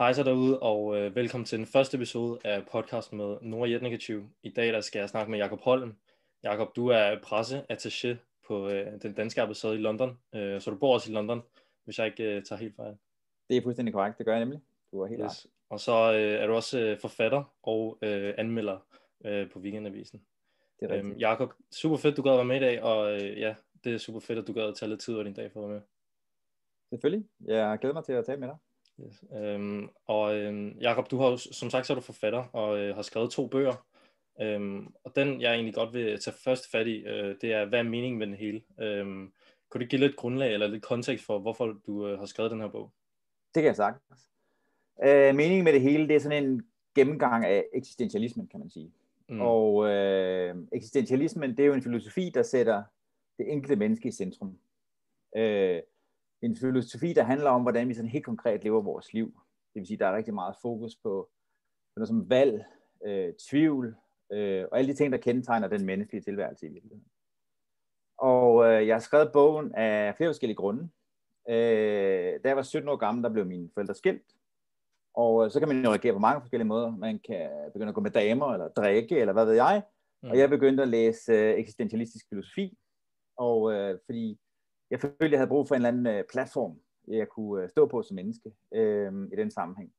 Hej så derude, og øh, velkommen til den første episode af podcasten med Nora Jetnikativ. I dag der skal jeg snakke med Jakob Holm. Jakob, du er presseattaché på øh, den danske ambassade i London, øh, så du bor også i London, hvis jeg ikke øh, tager helt fejl. Det er fuldstændig korrekt, det gør jeg nemlig. Du er helt yes. ret. Og så øh, er du også øh, forfatter og øh, anmelder øh, på Weekendavisen. Det er rigtigt. Øhm, Jakob, super fedt, du gad at være med i dag, og øh, ja, det er super fedt, at du gad at tage lidt tid over din dag for at være med. Selvfølgelig. Jeg glæder mig til at tale med dig. Yes. Øhm, og øhm, Jakob, du har jo, som sagt, så er du forfatter og øh, har skrevet to bøger. Øhm, og den, jeg egentlig godt vil tage først fat i, øh, det er, hvad er meningen med den hele? Øhm, kunne du give lidt grundlag eller lidt kontekst for, hvorfor du øh, har skrevet den her bog? Det kan jeg sagt. Øh, meningen med det hele, det er sådan en gennemgang af eksistentialismen, kan man sige. Mm. Og øh, eksistentialismen, det er jo en filosofi, der sætter det enkelte menneske i centrum. Øh, en filosofi, der handler om, hvordan vi sådan helt konkret lever vores liv. Det vil sige, der er rigtig meget fokus på, noget som valg, øh, tvivl, øh, og alle de ting, der kendetegner den menneskelige tilværelse i virkeligheden. Og øh, jeg har skrevet bogen af flere forskellige grunde. Øh, da jeg var 17 år gammel, der blev mine forældre skilt. Og øh, så kan man jo reagere på mange forskellige måder. Man kan begynde at gå med damer, eller drikke, eller hvad ved jeg. Mm. Og jeg begyndte at læse øh, eksistentialistisk filosofi. Og øh, fordi jeg følte, at jeg havde brug for en eller anden øh, platform, jeg kunne øh, stå på som menneske øh, i den sammenhæng.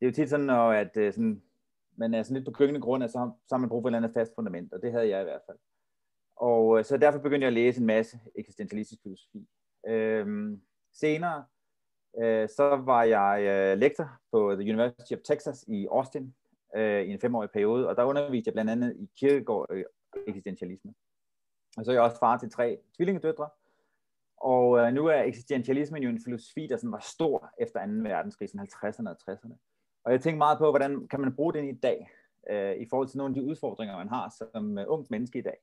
Det er jo tit sådan, når at, øh, sådan, man er sådan lidt på gyngende grund, at så, så har man brug for et eller andet fast fundament, og det havde jeg i hvert fald. Og øh, så derfor begyndte jeg at læse en masse eksistentialistisk filosofi. Øh, senere, øh, så var jeg øh, lektor på The University of Texas i Austin øh, i en femårig periode, og der underviste jeg blandt andet i kirkegård øh, eksistentialisme. Og så er jeg også far til tre tvillingedøtre, og øh, nu er eksistentialismen jo en filosofi, der sådan var stor efter 2. verdenskrig, sådan 50'erne og 60'erne. Og jeg tænker meget på, hvordan kan man bruge den i dag, øh, i forhold til nogle af de udfordringer, man har som uh, ungt menneske i dag.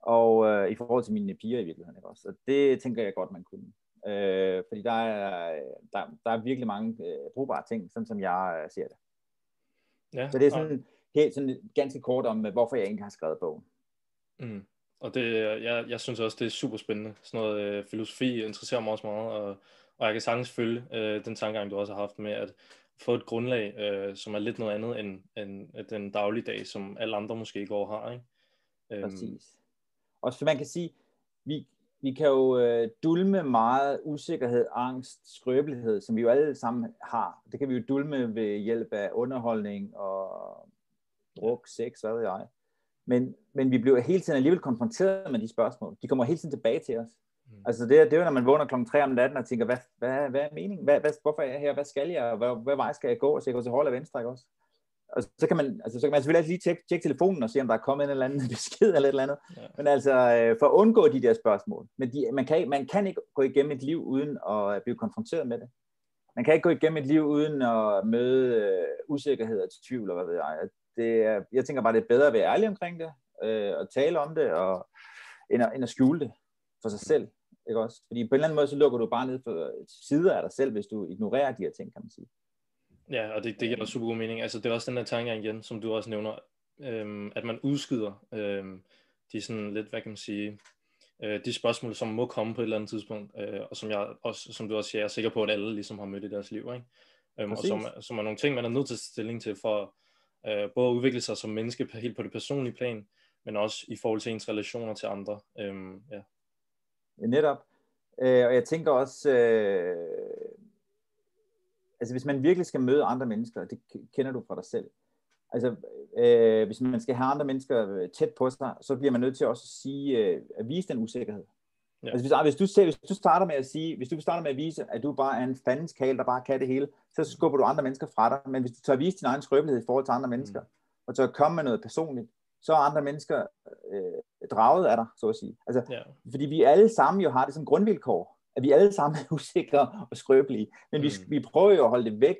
Og øh, i forhold til mine piger i virkeligheden. Ikke også? Og det tænker jeg godt, man kunne. Øh, fordi der er, der, der er virkelig mange øh, brugbare ting, sådan som jeg øh, ser det. Ja, så det er sådan, helt sådan ganske kort om, hvorfor jeg egentlig har skrevet bogen. Mm. Og det, jeg, jeg synes også, det er super spændende. Sådan noget øh, filosofi interesserer mig også meget, og, og jeg kan sagtens følge øh, den tankegang, du også har haft med at få et grundlag, øh, som er lidt noget andet end, end den dagligdag, som alle andre måske går og har. Ikke? Øhm. Præcis. Og så man kan sige, vi, vi kan jo øh, dulme meget usikkerhed, angst, skrøbelighed, som vi jo alle sammen har. Det kan vi jo dulme ved hjælp af underholdning og druk, sex, hvad ved jeg. Men, men vi bliver hele tiden alligevel konfronteret med de spørgsmål. De kommer hele tiden tilbage til os. Mm. Altså det, det er jo, når man vågner klokken 3 om natten og tænker, hvad, hvad, hvad er meningen? Hvad, hvad, hvorfor er jeg her? Hvad skal jeg? Hvad, hvad vej skal jeg gå? Så jeg går til højre eller venstre, ikke også? Og så kan man, altså, så kan man selvfølgelig altid lige tjekke, tjekke telefonen og se, om der er kommet en eller anden besked eller et eller andet. Ja. Men altså, øh, for at undgå de der spørgsmål. Men de, man, kan, man kan ikke gå igennem et liv uden at blive konfronteret med det. Man kan ikke gå igennem et liv uden at møde øh, usikkerhed og tvivl, og hvad ved jeg. Det, jeg tænker bare, det er bedre at være ærlig omkring det, øh, og tale om det, og, end, at, end at skjule det for sig selv. Ikke også? Fordi på en eller anden måde, så lukker du bare ned for sider af dig selv, hvis du ignorerer de her ting, kan man sige. Ja, og det, det giver super god mening. Altså, det er også den der tanke igen, som du også nævner, øhm, at man udskyder øhm, de sådan lidt, hvad kan man sige, øh, de spørgsmål, som må komme på et eller andet tidspunkt, øh, og som jeg også, som du også siger, er sikker på, at alle ligesom har mødt i deres liv, ikke? Øhm, og som, som er nogle ting, man er nødt til at stilling til for øh, både at udvikle sig som menneske helt på det personlige plan, men også i forhold til ens relationer til andre. Øhm, ja. ja, netop. Øh, og jeg tænker også, øh, altså hvis man virkelig skal møde andre mennesker, det kender du fra dig selv, altså øh, hvis man skal have andre mennesker øh, tæt på sig, så bliver man nødt til også at sige, øh, at vise den usikkerhed. Ja. Altså hvis, ah, hvis, du ser, hvis du starter med at sige, hvis du starter med at vise, at du bare er en fandens kale, der bare kan det hele, så skubber du andre mennesker fra dig. Men hvis du tager at vise din egen skrøbelighed i forhold til andre mennesker, mm. og at komme med noget personligt, så er andre mennesker øh, draget af dig, så at sige. Altså, ja. Fordi vi alle sammen jo har det som grundvilkår, at vi alle sammen er usikre og skrøbelige. Men mm. vi, vi prøver jo at holde det væk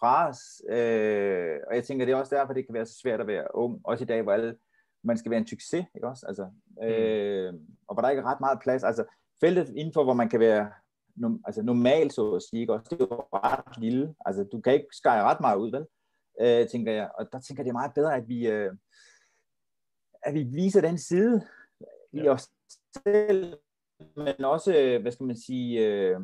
fra os, øh, og jeg tænker, det er også derfor, det kan være så svært at være ung, også i dag, hvor alle, man skal være en succes, ikke også? Altså, øh, og hvor der ikke er ret meget plads. Altså, feltet indenfor, hvor man kan være no, altså normal, så at sige, ikke også? det er jo ret lille. Altså, du kan ikke skære ret meget ud, vel? Øh, tænker jeg. Og der tænker jeg, det er meget bedre, at vi, øh, at vi viser den side ja. i os selv, men også, hvad skal man sige, øh,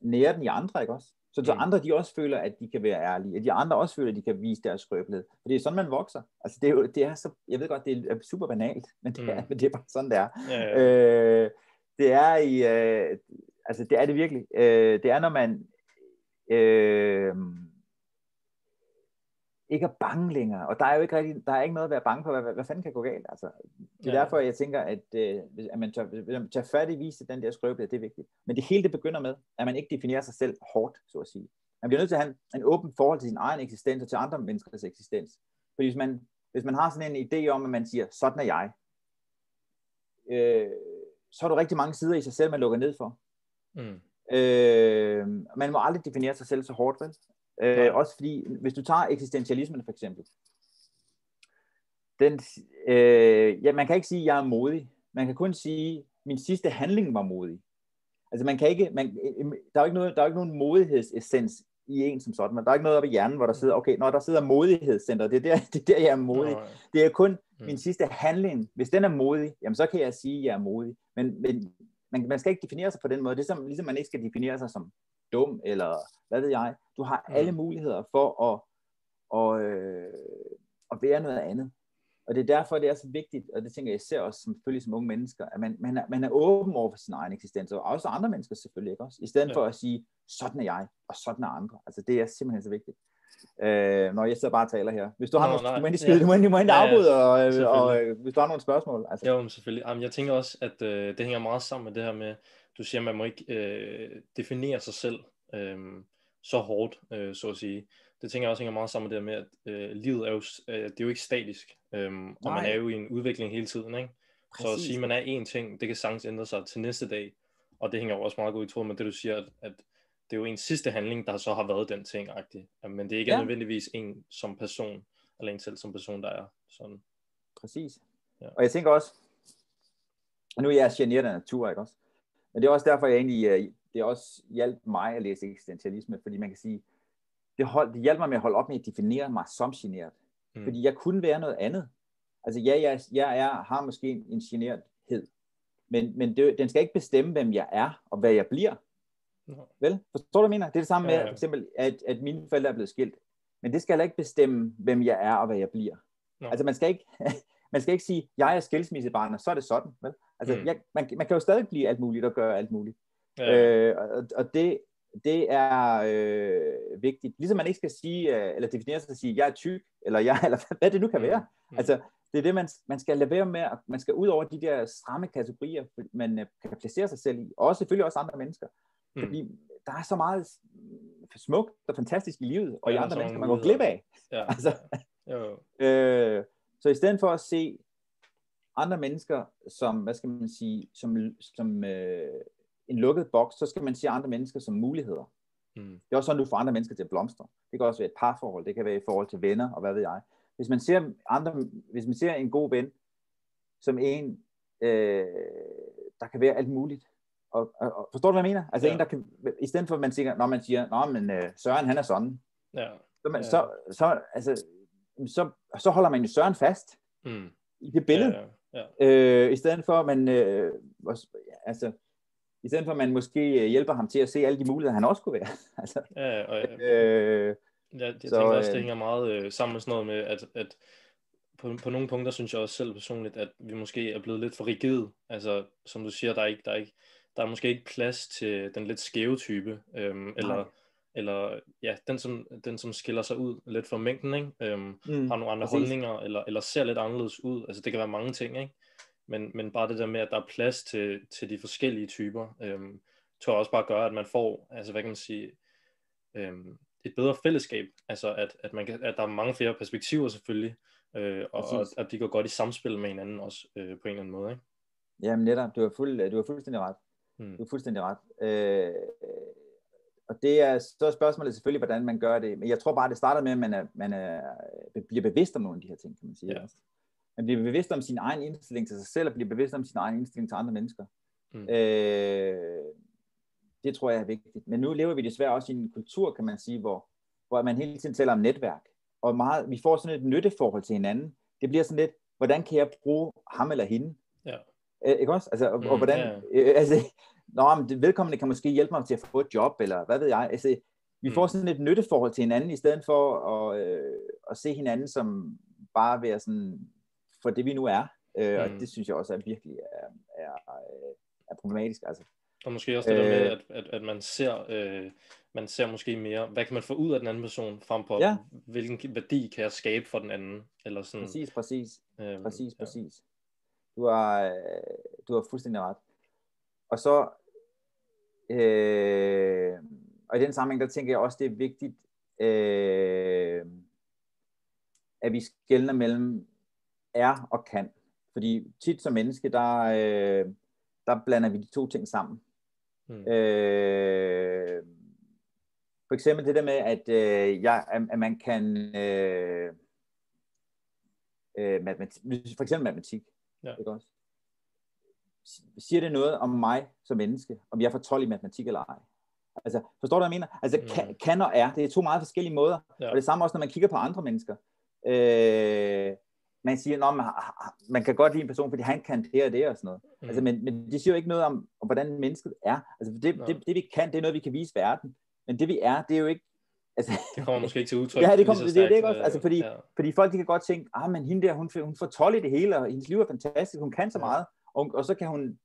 nære den i andre, ikke også? Så, så mm. andre de også føler, at de kan være ærlige, at de andre også føler, at de kan vise deres skrøbelighed. For det er sådan, man vokser. Altså, det er jo, det er så, jeg ved godt, det er super banalt, men det er, mm. men det er bare sådan, det er. Ja, ja. Øh, det er i, øh, altså det er det virkelig. Øh, det er, når man øh, ikke er bange længere. Og der er jo ikke rigtig, der er ikke noget at være bange for, hvad, hvad, hvad fanden kan gå galt. Altså, det er ja. derfor, jeg tænker, at, øh, at man tager, tager fat i vise den der skrøbelighed, det er vigtigt. Men det hele det begynder med, at man ikke definerer sig selv hårdt, så at sige. Man bliver nødt til at have en, en åben forhold til sin egen eksistens og til andre menneskers eksistens. Fordi hvis man, hvis man har sådan en idé om, at man siger, sådan er jeg, øh, så er der rigtig mange sider i sig selv, man lukker ned for. Mm. Øh, man må aldrig definere sig selv så hårdt, vel? Øh, også fordi, hvis du tager eksistentialismen for eksempel, den, øh, ja, man kan ikke sige, at jeg er modig. Man kan kun sige, at min sidste handling var modig. Altså man kan ikke, man, der er jo ikke, noget, der er ikke nogen modighedsessens i en som sådan. Men der er ikke noget oppe i hjernen, hvor der sidder, okay, når der sidder modighedscenter, det er der, det er der jeg er modig. Nå, ja. Det er kun mm. min sidste handling. Hvis den er modig, jamen så kan jeg sige, at jeg er modig. Men, men man, man skal ikke definere sig på den måde. Det er som, ligesom man ikke skal definere sig som dum, eller hvad ved jeg. Du har mm. alle muligheder for at, og, øh, at være noget andet. Og det er derfor, det er så vigtigt, og det tænker jeg især også som, selvfølgelig som unge mennesker, at man, man, er, man er åben over for sin egen eksistens, og også andre mennesker selvfølgelig ikke også, i stedet ja. for at sige, sådan er jeg, og sådan er andre. Altså det er simpelthen så vigtigt. Øh, når jeg så bare taler her. Hvis du har Nå, nogle, du må endelig skyde, ja. du må endelig, må endelig afbryde, og, ja, og, og, hvis du har nogle spørgsmål. Altså. Jo, selvfølgelig. Jamen, jeg tænker også, at øh, det hænger meget sammen med det her med, du siger, at man må ikke øh, definere sig selv øh, så hårdt, øh, så at sige det tænker jeg også hænger meget sammen med det med, at øh, livet er jo, øh, det er jo ikke statisk, øhm, og man er jo i en udvikling hele tiden, ikke? Præcis. Så at sige, at man er én ting, det kan sagtens ændre sig til næste dag, og det hænger jo også meget godt i tråd med det, du siger, at, at det er jo en sidste handling, der så har været den ting -agtig. men det er ikke ja. nødvendigvis en som person, eller en selv som person, der er sådan. Præcis. Ja. Og jeg tænker også, og nu er jeg generet af natur, ikke også? Men det er også derfor, jeg egentlig, øh, det også hjælp mig at læse eksistentialisme, fordi man kan sige, det, hold, det hjalp mig med at holde op med at definere mig som generet. Mm. Fordi jeg kunne være noget andet. Altså ja, jeg, jeg er, har måske en, en men, men det, den skal ikke bestemme, hvem jeg er og hvad jeg bliver. Mm. Vel? Forstår du, hvad jeg mener? Det er det samme med, for eksempel, at, at mine forældre er blevet skilt. Men det skal heller ikke bestemme, hvem jeg er og hvad jeg bliver. No. Altså man skal ikke, man skal ikke sige, jeg er skilsmissebarn, og så er det sådan. Vel? Altså, mm. jeg, man, man kan jo stadig blive alt muligt og gøre alt muligt. Ja. Øh, og, og det, det er øh, vigtigt. Ligesom man ikke skal sige, øh, eller definere sig at sige, jeg er tyk, eller jeg, eller hvad det nu kan mm. være. Mm. Altså, det er det, man, man skal lade være med, at man skal ud over de der stramme kategorier, man øh, kan placere sig selv i, og selvfølgelig også andre mennesker. Mm. Fordi der er så meget smukt og fantastisk i livet, og ja, i andre mennesker, man går glip af. Ja. altså, jo. øh, så i stedet for at se andre mennesker som, hvad skal man sige, som, som øh, en lukket boks, så skal man se andre mennesker som muligheder. Mm. Det er også sådan, du får andre mennesker til at blomstre. Det kan også være et parforhold, det kan være i forhold til venner, og hvad ved jeg. Hvis man ser, andre, hvis man ser en god ven, som en, øh, der kan være alt muligt, og, og, og forstår du, hvad jeg mener? Altså ja. en, der kan, i stedet for, at man siger, når man siger, nå, men øh, Søren, han er sådan, ja. Så, man, ja. så, så, altså, så, så holder man jo Søren fast mm. i det billede. Ja, ja. Ja. Øh, I stedet for, at man, øh, altså, i stedet for at man måske øh, hjælper ham til at se alle de muligheder, han også kunne være. altså, ja, og, øh, ja, jeg så, tænker også, det øh, hænger meget øh, sammen med sådan noget med, at, at på, på nogle punkter synes jeg også selv personligt, at vi måske er blevet lidt for rigide. Altså, som du siger, der er, ikke, der er, ikke, der er måske ikke plads til den lidt skæve type, øhm, eller, eller ja, den som, den, som skiller sig ud lidt fra mængden, ikke? Øhm, mm, har nogle andre præcis. holdninger, eller, eller ser lidt anderledes ud. Altså, det kan være mange ting, ikke? Men, men bare det der med, at der er plads til, til de forskellige typer, øhm, tror jeg også bare gør, at man får, altså hvad kan man sige, øhm, et bedre fællesskab, altså at, at, man kan, at der er mange flere perspektiver selvfølgelig, øh, og, og at de går godt i samspil med hinanden også øh, på en eller anden måde. Ikke? Jamen netop, du har, fuld, du har fuldstændig ret. Hmm. Du har fuldstændig ret. Øh, og det er, så spørgsmålet selvfølgelig, hvordan man gør det. Men jeg tror bare, det starter med, at man, er, man er, bliver bevidst om nogle af de her ting, kan man sige. Ja. Man bliver bevidst om sin egen indstilling til sig selv, og bliver bevidst om sin egen indstilling til andre mennesker. Mm. Øh, det tror jeg er vigtigt. Men nu lever vi desværre også i en kultur, kan man sige, hvor, hvor man hele tiden taler om netværk. Og meget, vi får sådan et nytteforhold til hinanden. Det bliver sådan lidt, hvordan kan jeg bruge ham eller hende? Ja. Øh, ikke også? Altså, og, mm, og hvordan, yeah. øh, altså, nå, men vedkommende kan måske hjælpe mig til at få et job, eller hvad ved jeg. Altså, vi får mm. sådan et nytteforhold til hinanden, i stedet for at, øh, at se hinanden som bare være sådan, for det vi nu er. Øh, mm. Og det synes jeg også er virkelig er, er, er problematisk. Altså. Og måske også det øh, der med, øh. at, at, at man ser øh, man ser måske mere, hvad kan man få ud af den anden person, frem på, ja. hvilken værdi kan jeg skabe for den anden, eller sådan. Præcis, præcis, øhm, præcis, ja. præcis. Du har, øh, du har fuldstændig ret. Og så, øh, og i den sammenhæng, der tænker jeg også, det er vigtigt, øh, at vi skældner mellem er og kan. Fordi tit som menneske, der, øh, der blander vi de to ting sammen. Mm. Øh, for eksempel det der med, at, øh, jeg, at man kan øh, øh, matematik, for eksempel matematik, ja. ikke også? Siger det noget om mig som menneske, om jeg får 12 i matematik eller ej? Altså, forstår du, hvad jeg mener? Altså, mm. kan, kan og er, det er to meget forskellige måder. Ja. Og det samme også, når man kigger på andre mennesker. Øh, man siger, at man, man kan godt lide en person, fordi han kan det og det og sådan noget. Mm. Altså, men, men det siger jo ikke noget om, om hvordan mennesket er. Altså, det, det, det, vi kan, det er noget, vi kan vise verden. Men det vi er, det er jo ikke... Altså, det kommer måske ikke til udtryk. ja, det, kommer, det, det, det, ikke også. Altså, fordi, ja. fordi folk de kan godt tænke, ah, men hende der, hun, hun får 12 i det hele, og hendes liv er fantastisk, hun kan så meget, og, og så kan hun...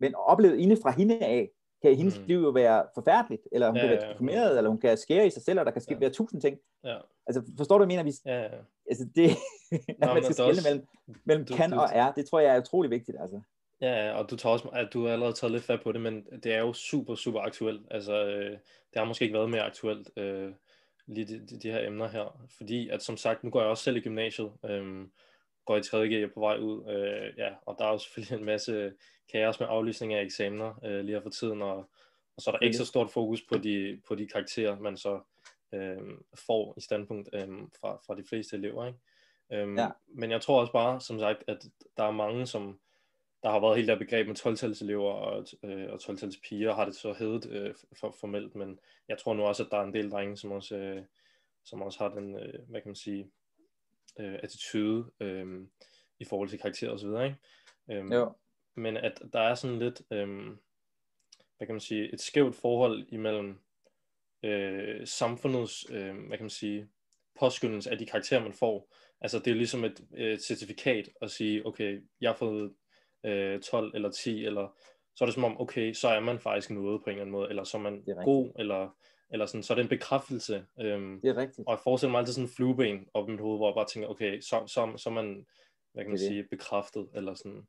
Men oplevet inde fra hende af, kan hendes mm. liv jo være forfærdeligt, eller hun ja, kan være deprimeret, ja. eller hun kan skære i sig selv, og der kan ske ja. være tusind ting. Ja. Altså, forstår du, hvad jeg mener? Vi, ja, ja. Altså, det, Nå, man skal skille mellem, mellem du, kan du, og er, det tror jeg er utrolig vigtigt, altså. Ja, og du tager også, at du har allerede taget lidt fat på det, men det er jo super, super aktuelt. Altså, øh, det har måske ikke været mere aktuelt, øh, lige de, de, de her emner her. Fordi, at som sagt, nu går jeg også selv i gymnasiet, øh, går i 3. G på vej ud, øh, ja, og der er jo selvfølgelig en masse kaos med aflysning af eksamener øh, lige her for tiden, og, og så er der ikke så stort fokus på de, på de karakterer, man så øh, får i standpunkt øh, fra, fra de fleste elever. Ikke? Øh, ja. Men jeg tror også bare, som sagt, at der er mange, som der har været helt der begreb med 12-tals elever og, øh, og 12-tals piger, har det så heddet øh, for, formelt, men jeg tror nu også, at der er en del drenge, som også, øh, som også har den, øh, hvad kan man sige, øh, attitude øh, i forhold til karakterer og så videre, ikke? Øhm, jo. Men at der er sådan lidt, øh, hvad kan man sige, et skævt forhold imellem øh, samfundets, øh, hvad kan man sige, påskyndelse af de karakterer, man får. Altså det er ligesom et, et certifikat at sige, okay, jeg har fået øh, 12 eller 10, eller så er det som om, okay, så er man faktisk noget på en eller anden måde, eller så er man er god, eller, eller sådan, så er det en bekræftelse. Øhm, det er rigtigt. Og jeg forestiller mig altid sådan en flueben op i mit hoved, hvor jeg bare tænker, okay, så, så, så er man, hvad kan man sige, bekræftet, eller sådan.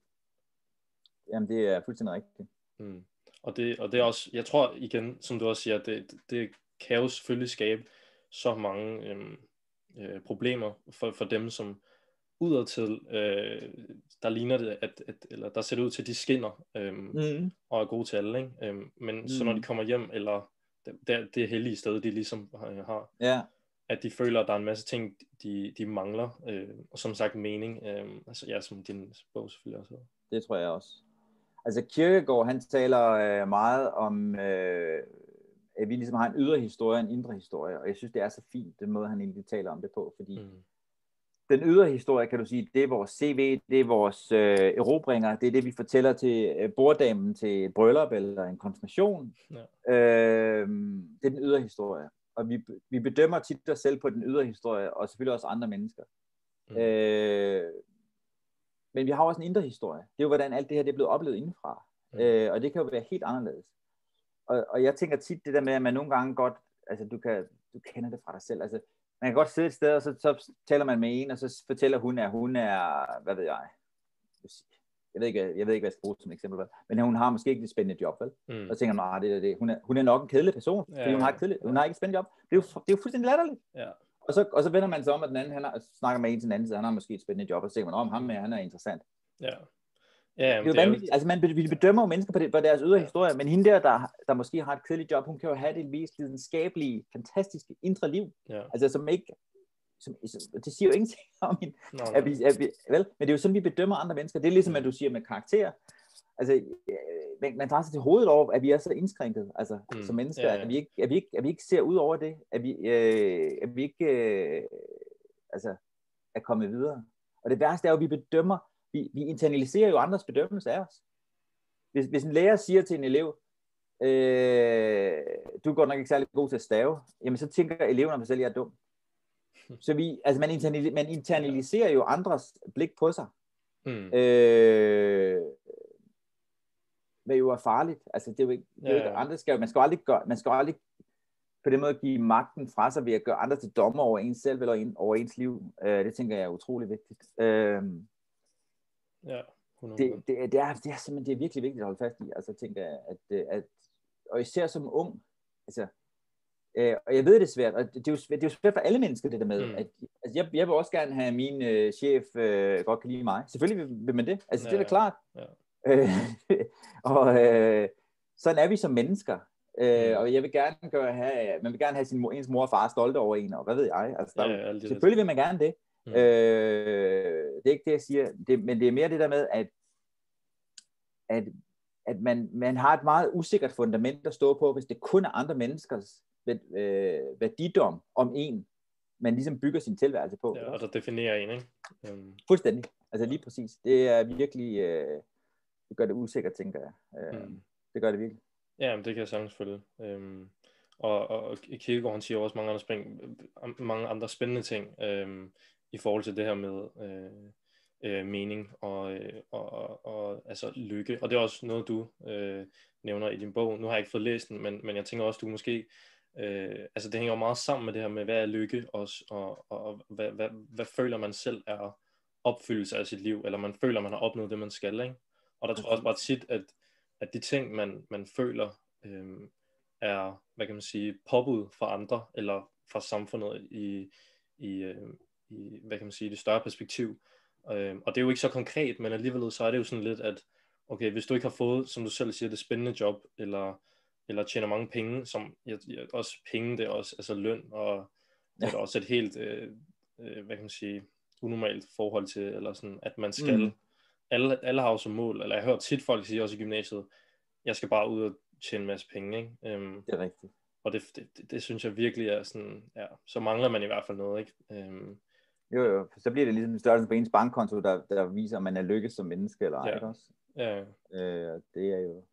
Jamen, det er fuldstændig rigtigt. Mm. Og, det, og det er også, jeg tror igen, som du også siger, det, det kan jo selvfølgelig skabe så mange øhm, øh, problemer for, for dem, som udadtil, øh, der ligner det, at, at, eller der ser det ud til, at de skinner øh, mm. og er gode til alle. Ikke? Øh, men mm. så når de mm. kommer hjem, eller det, det hellige sted, de ligesom har, ja. at de føler, at der er en masse ting, de, de mangler, øh, og som sagt mening, øh, altså ja, som din bog selvfølgelig også. Det tror jeg også. Altså Kierkegaard, han taler øh, meget om, øh, at vi ligesom har en ydre historie og en indre historie, og jeg synes, det er så fint, den måde, han egentlig taler om det på, fordi mm den ydre historie, kan du sige, det er vores CV, det er vores øh, erobringer, det er det, vi fortæller til øh, borddamen til et bryllup eller en konfirmation. Ja. Øh, det er den ydre historie. Og vi, vi bedømmer tit os selv på den ydre historie, og selvfølgelig også andre mennesker. Mm. Øh, men vi har også en indre historie. Det er jo, hvordan alt det her det er blevet oplevet indenfra. Mm. Øh, og det kan jo være helt anderledes. Og, og jeg tænker tit det der med, at man nogle gange godt, altså du, kan, du kender det fra dig selv, altså man kan godt sidde et sted, og så, så taler man med en, og så fortæller hun, at hun er, hvad ved jeg, jeg ved ikke, jeg ved ikke hvad jeg skal bruge som eksempel, men hun har måske ikke et spændende job, vel? Mm. Og så tænker man, ah, det er det. Hun, er, hun er nok en kedelig person, ja, fordi hun har, kedelig, hun har ikke et spændende job. Det er jo, det er jo fuldstændig latterligt. Ja. Og så, og så vender man sig om, at den anden han har, snakker med en til den anden, så han har måske et spændende job, og så tænker man, om ham er, han er interessant. Ja. Ja, det det er jo... Altså, man vi bedømmer jo mennesker på, det, på deres ydre historie, men hende der, der, der måske har et kedeligt job, hun kan jo have det mest lidenskabelige, fantastiske indre liv. Ja. Altså, som ikke som, som, det siger jo ingenting om hende, no. At vi, at vi, vel? men det er jo sådan, vi bedømmer andre mennesker. Det er ligesom, at du siger med karakter. Altså, øh, man, man tager sig til hovedet over, at vi er så indskrænket, altså, mm. som mennesker, ja, ja. At, vi ikke, at, vi ikke, at vi ikke ser ud over det, at vi, øh, at vi ikke øh, altså, er kommet videre. Og det værste er jo, at vi bedømmer, vi, vi internaliserer jo andres bedømmelse af os. Hvis, hvis en lærer siger til en elev, øh, du er godt nok ikke særlig god til at stave, jamen så tænker eleverne på selv, at jeg er dum. Så vi, altså man, internaliserer, man internaliserer jo andres blik på sig. Mm. Øh, hvad jo er farligt. Altså det er jo ikke, det er jo ikke andre skal, man skal aldrig gøre, man skal aldrig på den måde give magten fra sig ved at gøre andre til dommer over ens selv eller over ens liv. Øh, det tænker jeg er utrolig vigtigt. Øh, ja, 100%. det, det, det, er, det er simpelthen det er virkelig vigtigt at holde fast i. Altså tænker jeg, at, at, og især som ung, altså, øh, og jeg ved det er svært, og det er jo svært, det er jo svært for alle mennesker det der med, mm. at altså, jeg, jeg vil også gerne have min øh, chef øh, godt kan lide mig. Selvfølgelig vil, vil man det, altså ja, det er da klart. Ja. Øh, og øh, sådan er vi som mennesker. Øh, mm. og jeg vil gerne gøre, have, man vil gerne have sin mor, ens mor og far stolte over en, og hvad ved jeg. Altså, der, ja, ja, selvfølgelig vil man gerne det. Mm. Øh, det er ikke det, jeg siger. Det, men det er mere det der med, at, at, at man, man har et meget usikkert fundament at stå på, hvis det kun er andre menneskers øh, værdidom om en, man ligesom bygger sin tilværelse på. Ja, og der definerer en, ikke? Um... Fuldstændig. Altså lige præcis. Det er virkelig, øh, det gør det usikkert, tænker jeg. Øh, mm. Det gør det virkelig. Ja, men det kan jeg sagtens følge. Øhm, og, og Kierkegaard, han siger også mange andre, spring, mange andre spændende ting øhm, i forhold til det her med øh, øh, mening og, øh, og, og, og altså lykke. Og det er også noget, du øh, nævner i din bog. Nu har jeg ikke fået læst den, men, men jeg tænker også, du måske Øh, altså det hænger jo meget sammen med det her med, hvad er lykke, også, og, og, og hvad, hvad, hvad føler man selv er opfyldelse af sit liv, eller man føler, man har opnået det, man skal. Ikke? Og der tror jeg også bare tit, at, at de ting, man, man føler, øh, er, hvad kan man sige, påbud fra andre, eller fra samfundet i, i, øh, i hvad kan man sige, det større perspektiv. Øh, og det er jo ikke så konkret, men alligevel så er det jo sådan lidt, at okay, hvis du ikke har fået, som du selv siger, det spændende job, eller eller tjener mange penge, som jeg, også penge, det er også altså løn, og det er også et helt, øh, øh, hvad kan man sige, unormalt forhold til, eller sådan, at man skal, mm. alle, alle har jo som mål, eller jeg hører tit folk sige også i gymnasiet, jeg skal bare ud og tjene en masse penge, ikke? Um, det er rigtigt. Og det, det, det, det synes jeg virkelig er sådan, ja, så mangler man i hvert fald noget, ikke? Um, jo, jo, så bliver det ligesom størrelsen på ens bankkonto, der, der viser, om man er lykkes som menneske eller ej, ja. også? Ja. Øh, det er jo,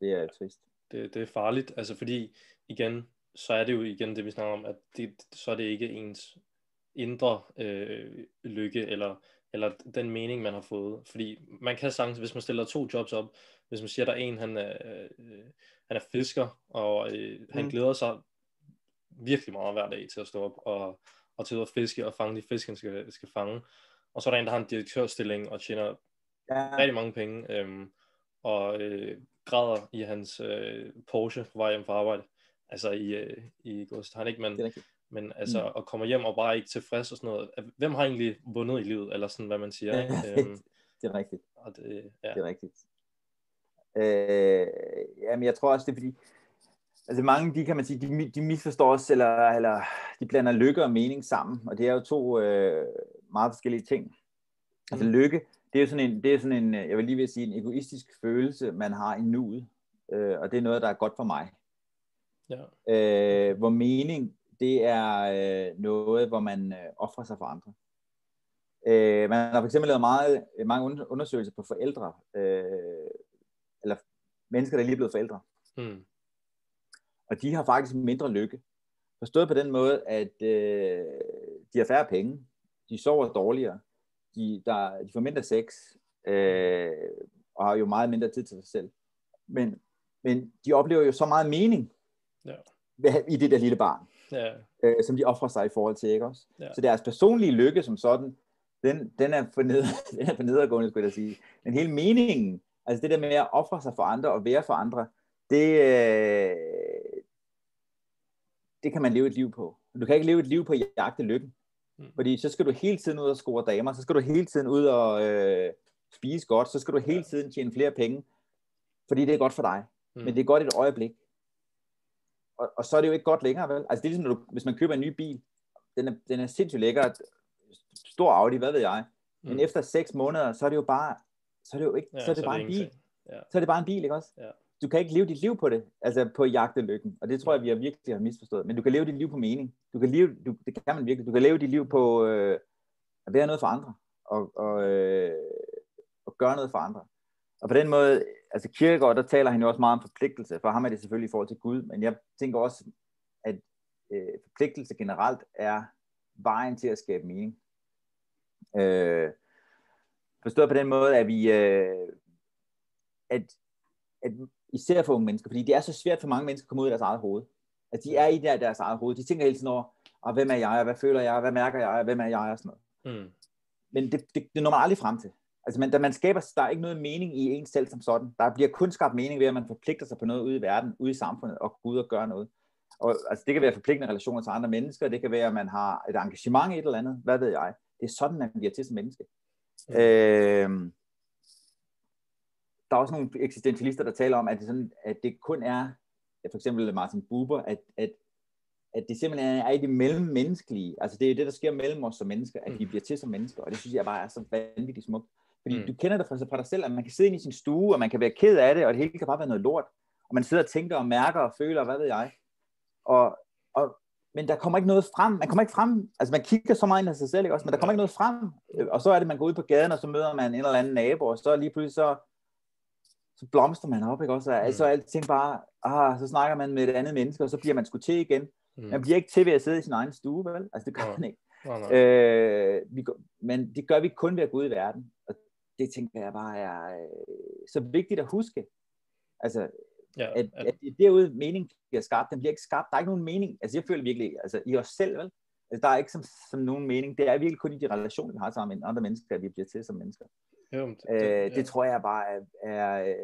det er trist det, det er farligt, altså fordi igen, så er det jo igen det, vi snakker om, at det, så er det ikke ens indre øh, lykke, eller, eller den mening, man har fået. Fordi man kan sagtens, hvis man stiller to jobs op, hvis man siger, at der er en, han er, øh, han er fisker, og øh, han mm. glæder sig virkelig meget hver dag til at stå op og, og til at fiske og fange de fisk, han skal, skal fange. Og så er der en, der har en direktørstilling og tjener ja. rigtig mange penge, øh, og øh, græder i hans øh, Porsche på vej hjem fra arbejde. Altså i, øh, i han ikke, men, men altså mm. at komme hjem og bare ikke tilfreds og sådan noget. Hvem har egentlig vundet i livet, eller sådan hvad man siger. Ja, øhm, det er rigtigt. Og det, ja. det er rigtigt. Øh, jamen jeg tror også, det er fordi, altså mange, de kan man sige, de, de misforstår os, eller, eller de blander lykke og mening sammen, og det er jo to øh, meget forskellige ting. Altså mm. lykke, det er jo sådan en, det er sådan en, jeg vil lige vil sige, en egoistisk følelse, man har i nuet, øh, og det er noget, der er godt for mig. Ja. Øh, hvor mening, det er øh, noget, hvor man øh, offrer sig for andre. Øh, man har for eksempel lavet meget, mange undersøgelser på forældre, øh, eller mennesker, der er lige blevet forældre. Mm. Og de har faktisk mindre lykke. Forstået på den måde, at øh, de har færre penge, de sover dårligere, de, der, de får mindre sex, øh, og har jo meget mindre tid til sig selv. Men, men de oplever jo så meget mening ja. i det der lille barn, ja. øh, som de offrer sig i forhold til, ikke også? Ja. Så deres personlige lykke som sådan, den, den, er for ned, den er for nedadgående, skulle jeg sige. Men hele meningen, altså det der med at ofre sig for andre og være for andre, det, øh, det kan man leve et liv på. Du kan ikke leve et liv på at jagte lykken. Mm. Fordi så skal du hele tiden ud og score damer, så skal du hele tiden ud og øh, spise godt, så skal du hele tiden tjene flere penge, fordi det er godt for dig. Mm. Men det er godt et øjeblik. Og, og så er det jo ikke godt længere, vel? Altså det er ligesom, når du, hvis man køber en ny bil, den er, den er sindssygt lækker, stor Audi, hvad ved jeg. Men mm. efter seks måneder, så er det jo bare, så er det jo ikke, ja, så er det så bare det en bil. Ja. Så er det bare en bil, ikke også? Ja du kan ikke leve dit liv på det, altså på jagtelykken, og det tror jeg, vi har virkelig har misforstået, men du kan leve dit liv på mening. Du kan leve, du, det kan man virkelig, du kan leve dit liv på øh, at være noget for andre, og, og, øh, og gøre noget for andre. Og på den måde, altså Kierkegaard, der taler han jo også meget om forpligtelse. For ham er det selvfølgelig i forhold til Gud, men jeg tænker også, at øh, forpligtelse generelt er vejen til at skabe mening. Øh, forstået på den måde, at vi, øh, at, at især for unge mennesker, fordi det er så svært for mange mennesker at komme ud af deres eget hoved. At de er i der, deres eget hoved. De tænker hele tiden over, og hvem er jeg, og hvad føler jeg, og hvad mærker jeg, og hvem er jeg, og sådan noget. Mm. Men det, det, det når man aldrig frem til. Altså, man, da man skaber, der er ikke noget mening i en selv som sådan. Der bliver kun skabt mening ved, at man forpligter sig på noget ude i verden, ude i samfundet, og gå ud og gøre noget. Og, altså, det kan være forpligtende relationer til andre mennesker, det kan være, at man har et engagement i et eller andet, hvad ved jeg. Det er sådan, man bliver til som menneske. Mm. Øh, der er også nogle eksistentialister, der taler om, at det, sådan, at det kun er, for eksempel Martin Buber, at, at, at det simpelthen er i det mellemmenneskelige. Altså det er det, der sker mellem os som mennesker, at vi mm. bliver til som mennesker. Og det synes jeg bare er så vanvittigt smukt. Fordi mm. du kender det fra, fra dig selv, at man kan sidde inde i sin stue, og man kan være ked af det, og det hele kan bare være noget lort. Og man sidder og tænker og mærker og føler, hvad ved jeg. Og, og, men der kommer ikke noget frem. Man kommer ikke frem. Altså man kigger så meget ind i sig selv, ikke også? Men der kommer ikke noget frem. Og så er det, man går ud på gaden, og så møder man en eller anden nabo, og så lige pludselig så, så blomster man op, ikke også? Mm. Så er alting bare, ah, så snakker man med et andet menneske, og så bliver man sgu til igen. Mm. Man bliver ikke til ved at sidde i sin egen stue, vel? Altså det gør ja. man ikke. Ja, øh, vi, men det gør vi kun ved at gå ud i verden. Og det tænker jeg bare er øh, så vigtigt at huske. Altså, ja, at, at, at derude mening bliver skabt, den bliver ikke skabt. Der er ikke nogen mening. Altså jeg føler virkelig, altså i os selv, vel? Altså, der er ikke som, som nogen mening. Det er virkelig kun i de relationer, vi har sammen med andre mennesker, at vi bliver til som mennesker. Jo, det, øh, det, det tror jeg bare er, er, øh,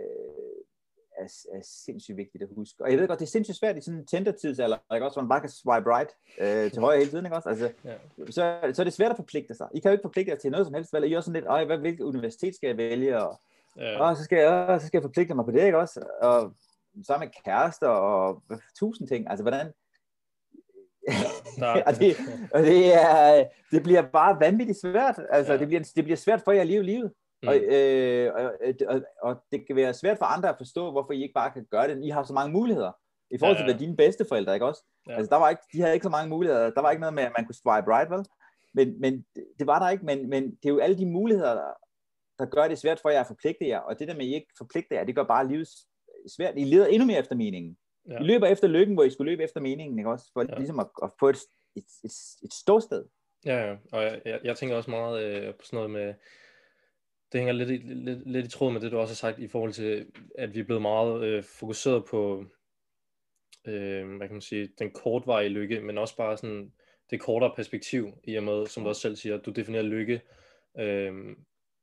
er, er sindssygt vigtigt at huske. Og jeg ved godt, det er sindssygt svært i sådan en tendertidsalder, ikke også, hvor man bare kan swipe right øh, til højre hele tiden, ikke også? Altså, ja. så, så er det svært at forpligte sig. I kan jo ikke forpligte jer til noget som helst, vel? I er sådan lidt, hvad, hvilket universitet skal jeg vælge, og, ja. og så, skal jeg, og, så skal jeg forpligte mig på det, ikke også? Og så med kærester og tusind ting. Altså, hvordan... Ja, og det, og det, er, det bliver bare vanvittigt svært. Altså, ja. det, bliver, det bliver svært for jer at leve livet. Mm. Og, øh, og, og, og det kan være svært for andre at forstå, hvorfor I ikke bare kan gøre det. I har så mange muligheder. I forhold til ja, ja. dine bedsteforældre, ikke også? Ja. Altså, der var ikke, de havde ikke så mange muligheder. Der var ikke noget med, at man kunne swipe right, vel? Men, men det, det var der ikke. Men, men det er jo alle de muligheder, der, der gør det svært for jer at forpligte jer. Og det der med, at I ikke forpligter jer, det gør bare livet svært. I leder endnu mere efter meningen. Ja. I løber efter lykken, hvor I skulle løbe efter meningen, ikke også? For ja. ligesom at, at få et, et, et, et ståsted. Ja, ja. Og jeg, jeg, jeg tænker også meget øh, på sådan noget med, det hænger lidt i, lidt, lidt i tråd med det, du også har sagt, i forhold til, at vi er blevet meget øh, fokuseret på, øh, hvad kan man sige, den kortvarige lykke, men også bare sådan det kortere perspektiv, i og med, som du også selv siger, du definerer lykke øh,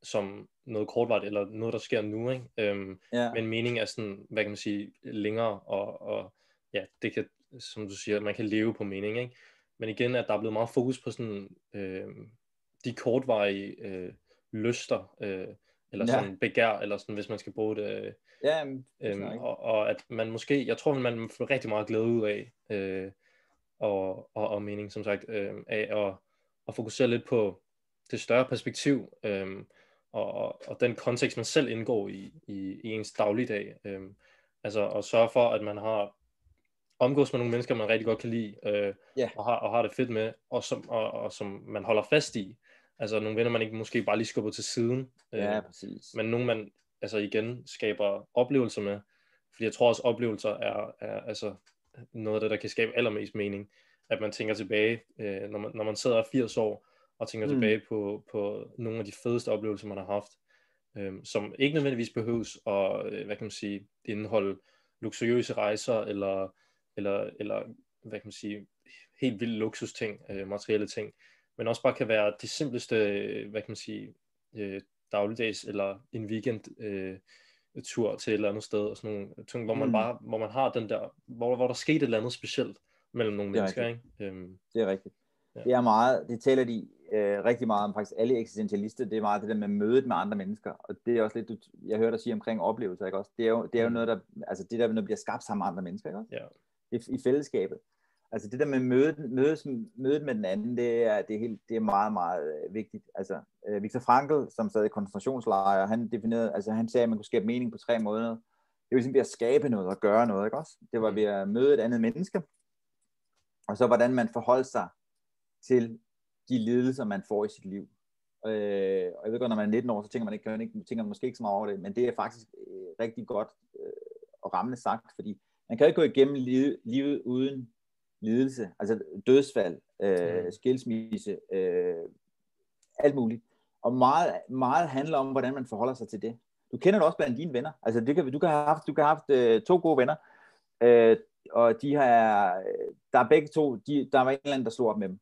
som noget kortvarigt, eller noget, der sker nu, ikke? Øh, ja. men mening er sådan, hvad kan man sige, længere, og, og ja, det kan, som du siger, man kan leve på mening, ikke? Men igen, at der er blevet meget fokus på sådan, øh, de kortvarige øh, lyster, øh, eller sådan ja. begær, eller sådan, hvis man skal bruge det. Øh, ja, øhm, og, og at man måske, jeg tror, man får rigtig meget glæde ud af, øh, og, og, og mening, som sagt, øh, af at, at fokusere lidt på det større perspektiv, øh, og, og, og den kontekst, man selv indgår i, i, i ens dagligdag. Øh, altså at sørge for, at man har omgås med nogle mennesker, man rigtig godt kan lide, øh, yeah. og, har, og har det fedt med, og som, og, og som man holder fast i. Altså nogle venner, man ikke måske bare lige skubber til siden. Ja, øh, præcis. Men nogle, man altså igen skaber oplevelser med. Fordi jeg tror også, oplevelser er, er altså noget af det, der kan skabe allermest mening. At man tænker tilbage, øh, når, man, når man sidder 80 år, og tænker mm. tilbage på, på nogle af de fedeste oplevelser, man har haft. Øh, som ikke nødvendigvis behøves at, øh, hvad kan man sige, indeholde luksuriøse rejser, eller, eller, eller hvad kan man sige, helt vilde luksusting, øh, materielle ting men også bare kan være de simpleste, hvad kan man sige, øh, dagligdags eller en weekend øh, tur til et eller andet sted, og sådan nogle ting, hvor man mm. bare, hvor man har den der, hvor, hvor der skete et eller andet specielt mellem nogle mennesker, ikke? Øhm, det er rigtigt. Ja. Det er meget, det taler de øh, rigtig meget om, faktisk alle eksistentialister, det er meget det der med mødet med andre mennesker, og det er også lidt, du, jeg hørte dig sige omkring oplevelser, ikke også? Det er jo, det er jo mm. noget, der, altså det der, når bliver skabt sammen med andre mennesker, ikke også? Ja. I, i fællesskabet altså det der med mødet, mødet, mødet med den anden, det er, det er, helt, det er meget, meget øh, vigtigt. Altså, øh, Viktor Frankl, som sad i koncentrationslejre, han definerede, altså han sagde, at man kunne skabe mening på tre måder. Det var ligesom ved at skabe noget og gøre noget, ikke også? Det var mm. ved at møde et andet menneske, og så hvordan man forholdt sig til de lidelser, man får i sit liv. Øh, og jeg ved godt, når man er 19 år, så tænker man, ikke, man ikke, tænker man måske ikke så meget over det, men det er faktisk øh, rigtig godt øh, og rammende sagt, fordi man kan ikke gå igennem livet, livet uden lidelse, altså dødsfald, øh, mm. skilsmisse, øh, alt muligt. Og meget, meget handler om, hvordan man forholder sig til det. Du kender det også blandt dine venner. Altså, det kan, du kan have haft, du kan have haft øh, to gode venner, øh, og de har, der er begge to, de, der var en eller anden, der slog op med dem.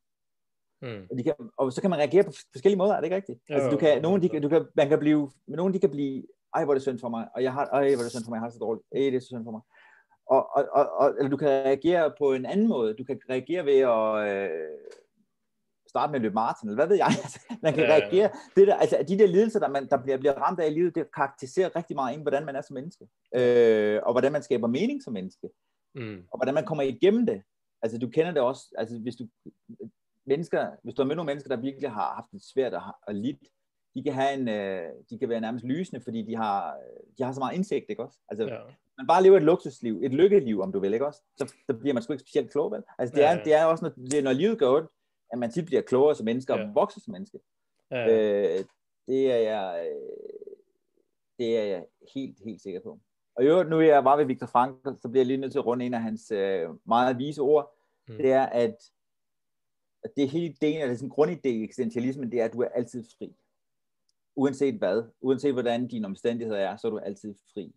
Mm. Og, de kan, og så kan man reagere på forskellige måder, er det ikke rigtigt? Jo, altså, du kan, nogen, de, du kan, man kan blive, nogen de kan blive, ej, hvor er det synd for mig, og jeg har, ej, hvor er det synd for mig, jeg har det så dårligt, ej, det er så synd for mig. Og, og, og, eller du kan reagere på en anden måde. Du kan reagere ved at øh, starte med at løbe maraton, eller hvad ved jeg. Altså, man kan ja, reagere. Det der, altså, de der lidelser, der, man, der bliver, bliver ramt af i livet, det karakteriserer rigtig meget ind, hvordan man er som menneske. Øh, og hvordan man skaber mening som menneske. Mm. Og hvordan man kommer igennem det. Altså, du kender det også. Altså, hvis du, mennesker, hvis du har med nogle mennesker, der virkelig har haft det svært og, og lidt, de kan, have en, øh, de kan være nærmest lysende, fordi de har, de har så meget indsigt, ikke også? Altså, ja man bare lever et luksusliv, et lykkeliv, om du vil, ikke også? Så, så bliver man sgu ikke specielt klog, vel? Altså, det er, ja, ja. det er også, når, det er, når livet går ondt, at man tit bliver klogere som menneske, ja. og vokser som menneske. Ja, ja. Øh, det er jeg, det er jeg helt, helt sikker på. Og jo, nu er jeg bare ved Viktor Frankl, så bliver jeg lige nødt til at runde en af hans øh, meget vise ord. Mm. Det er, at, at det er hele ideen, eller sådan grundidé i eksistentialismen, det er, at du er altid fri. Uanset hvad, uanset hvordan dine omstændigheder er, så er du altid fri.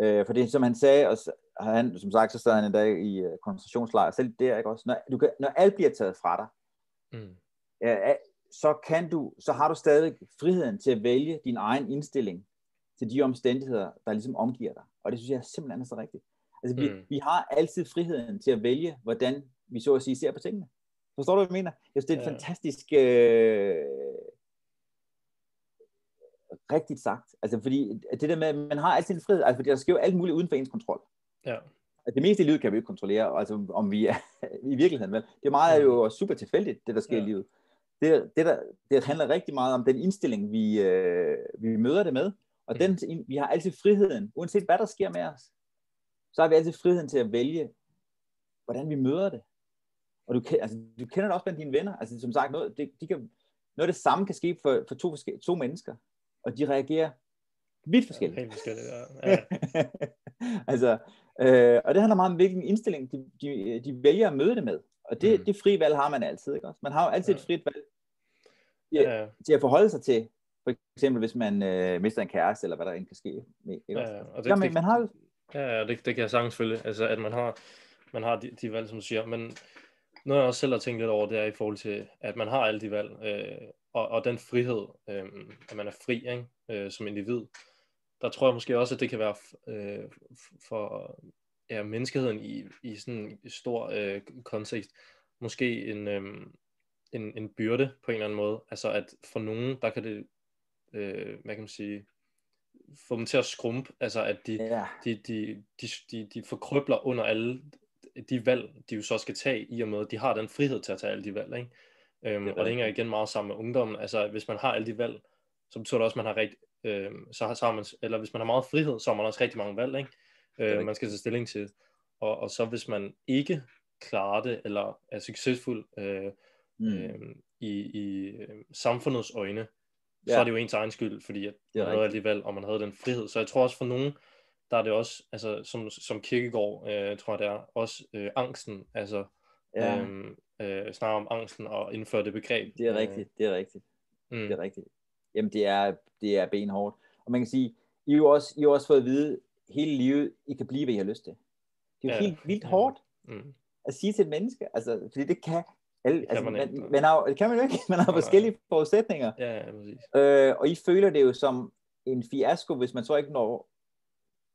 Øh, for det som han sagde, og han, som sagt, så sad han en dag i uh, koncentrationslejr, selv der, ikke også? Når, du kan, når alt bliver taget fra dig, mm. øh, så kan du, så har du stadig friheden til at vælge din egen indstilling til de omstændigheder, der ligesom omgiver dig. Og det synes jeg er simpelthen så rigtigt. Altså, vi, mm. vi har altid friheden til at vælge, hvordan vi så at sige ser på tingene. Forstår du, hvad jeg mener? Jeg synes, det er et ja. fantastisk øh, rigtigt sagt. Altså fordi det der med, at man har altid en frihed, altså fordi der sker jo alt muligt uden for ens kontrol. Ja. Altså, det meste i livet kan vi ikke kontrollere, altså om vi er i virkeligheden, vel? Det er meget er jo super tilfældigt, det der sker ja. i livet. Det, det, der, det handler rigtig meget om den indstilling, vi, øh, vi møder det med, og den, mm. vi har altid friheden, uanset hvad der sker med os, så har vi altid friheden til at vælge, hvordan vi møder det. Og du, altså, du kender det også blandt dine venner. Altså, som sagt, noget, det, de kan, noget af det samme kan ske for, for to, to mennesker og de reagerer vidt forskelligt. Ja, helt forskelligt, ja. ja. altså, øh, og det handler meget om, hvilken indstilling de, de, de vælger at møde det med. Og det, mm. det frie valg har man altid, ikke også? Man har jo altid ja. et frit valg ja, ja. til at forholde sig til, for eksempel hvis man øh, mister en kæreste, eller hvad der end kan ske. Ikke ja, ja. Og det, ja, man, man har. Ja, ja det, det kan jeg sagtens følge. Altså, at man har, man har de, de valg, som du siger. Men noget jeg også selv har tænkt lidt over, det er i forhold til, at man har alle de valg. Øh, og, og den frihed, øh, at man er fri ikke? Øh, som individ, der tror jeg måske også, at det kan være øh, for ja, menneskeheden i, i sådan en stor øh, kontekst, måske en, øh, en, en byrde på en eller anden måde. Altså at for nogen, der kan det, øh, hvad kan man sige, få dem til at skrumpe, altså at de, ja. de, de, de, de, de forkrybler under alle de valg, de jo så skal tage, i og med, at de har den frihed til at tage alle de valg, ikke? Øhm, det og det hænger igen meget sammen med ungdommen. Altså, hvis man har alle de valg, så betyder det også, at man har rigtig, øh, så, har, så har man, eller hvis man har meget frihed, så har man også rigtig mange valg, ikke? Øh, man skal tage stilling til. Og, og så hvis man ikke klarer det, eller er succesfuld øh, mm. øh, i, i øh, samfundets øjne, ja. så er det jo ens egen skyld, fordi at man havde alle de valg, og man havde den frihed. Så jeg tror også for nogen, der er det også, altså som, som kirkegård, øh, tror jeg det er, også øh, angsten, altså ja. øhm, øh, snakke om angsten og indføre det begreb. Det er rigtigt, det er rigtigt. Mm. Det er rigtigt. Jamen, det er, det er benhårdt. Og man kan sige, I har jo også, I har også fået at vide hele livet, I kan blive, hvad I har lyst til. Det er jo ja. helt vildt hårdt mm. at sige til et menneske. Altså, fordi det kan alle, det kan altså, man, man, man har, det kan man jo ikke. Man har forskellige forudsætninger. Ja, ja, præcis. Øh, og I føler det jo som en fiasko, hvis man så ikke når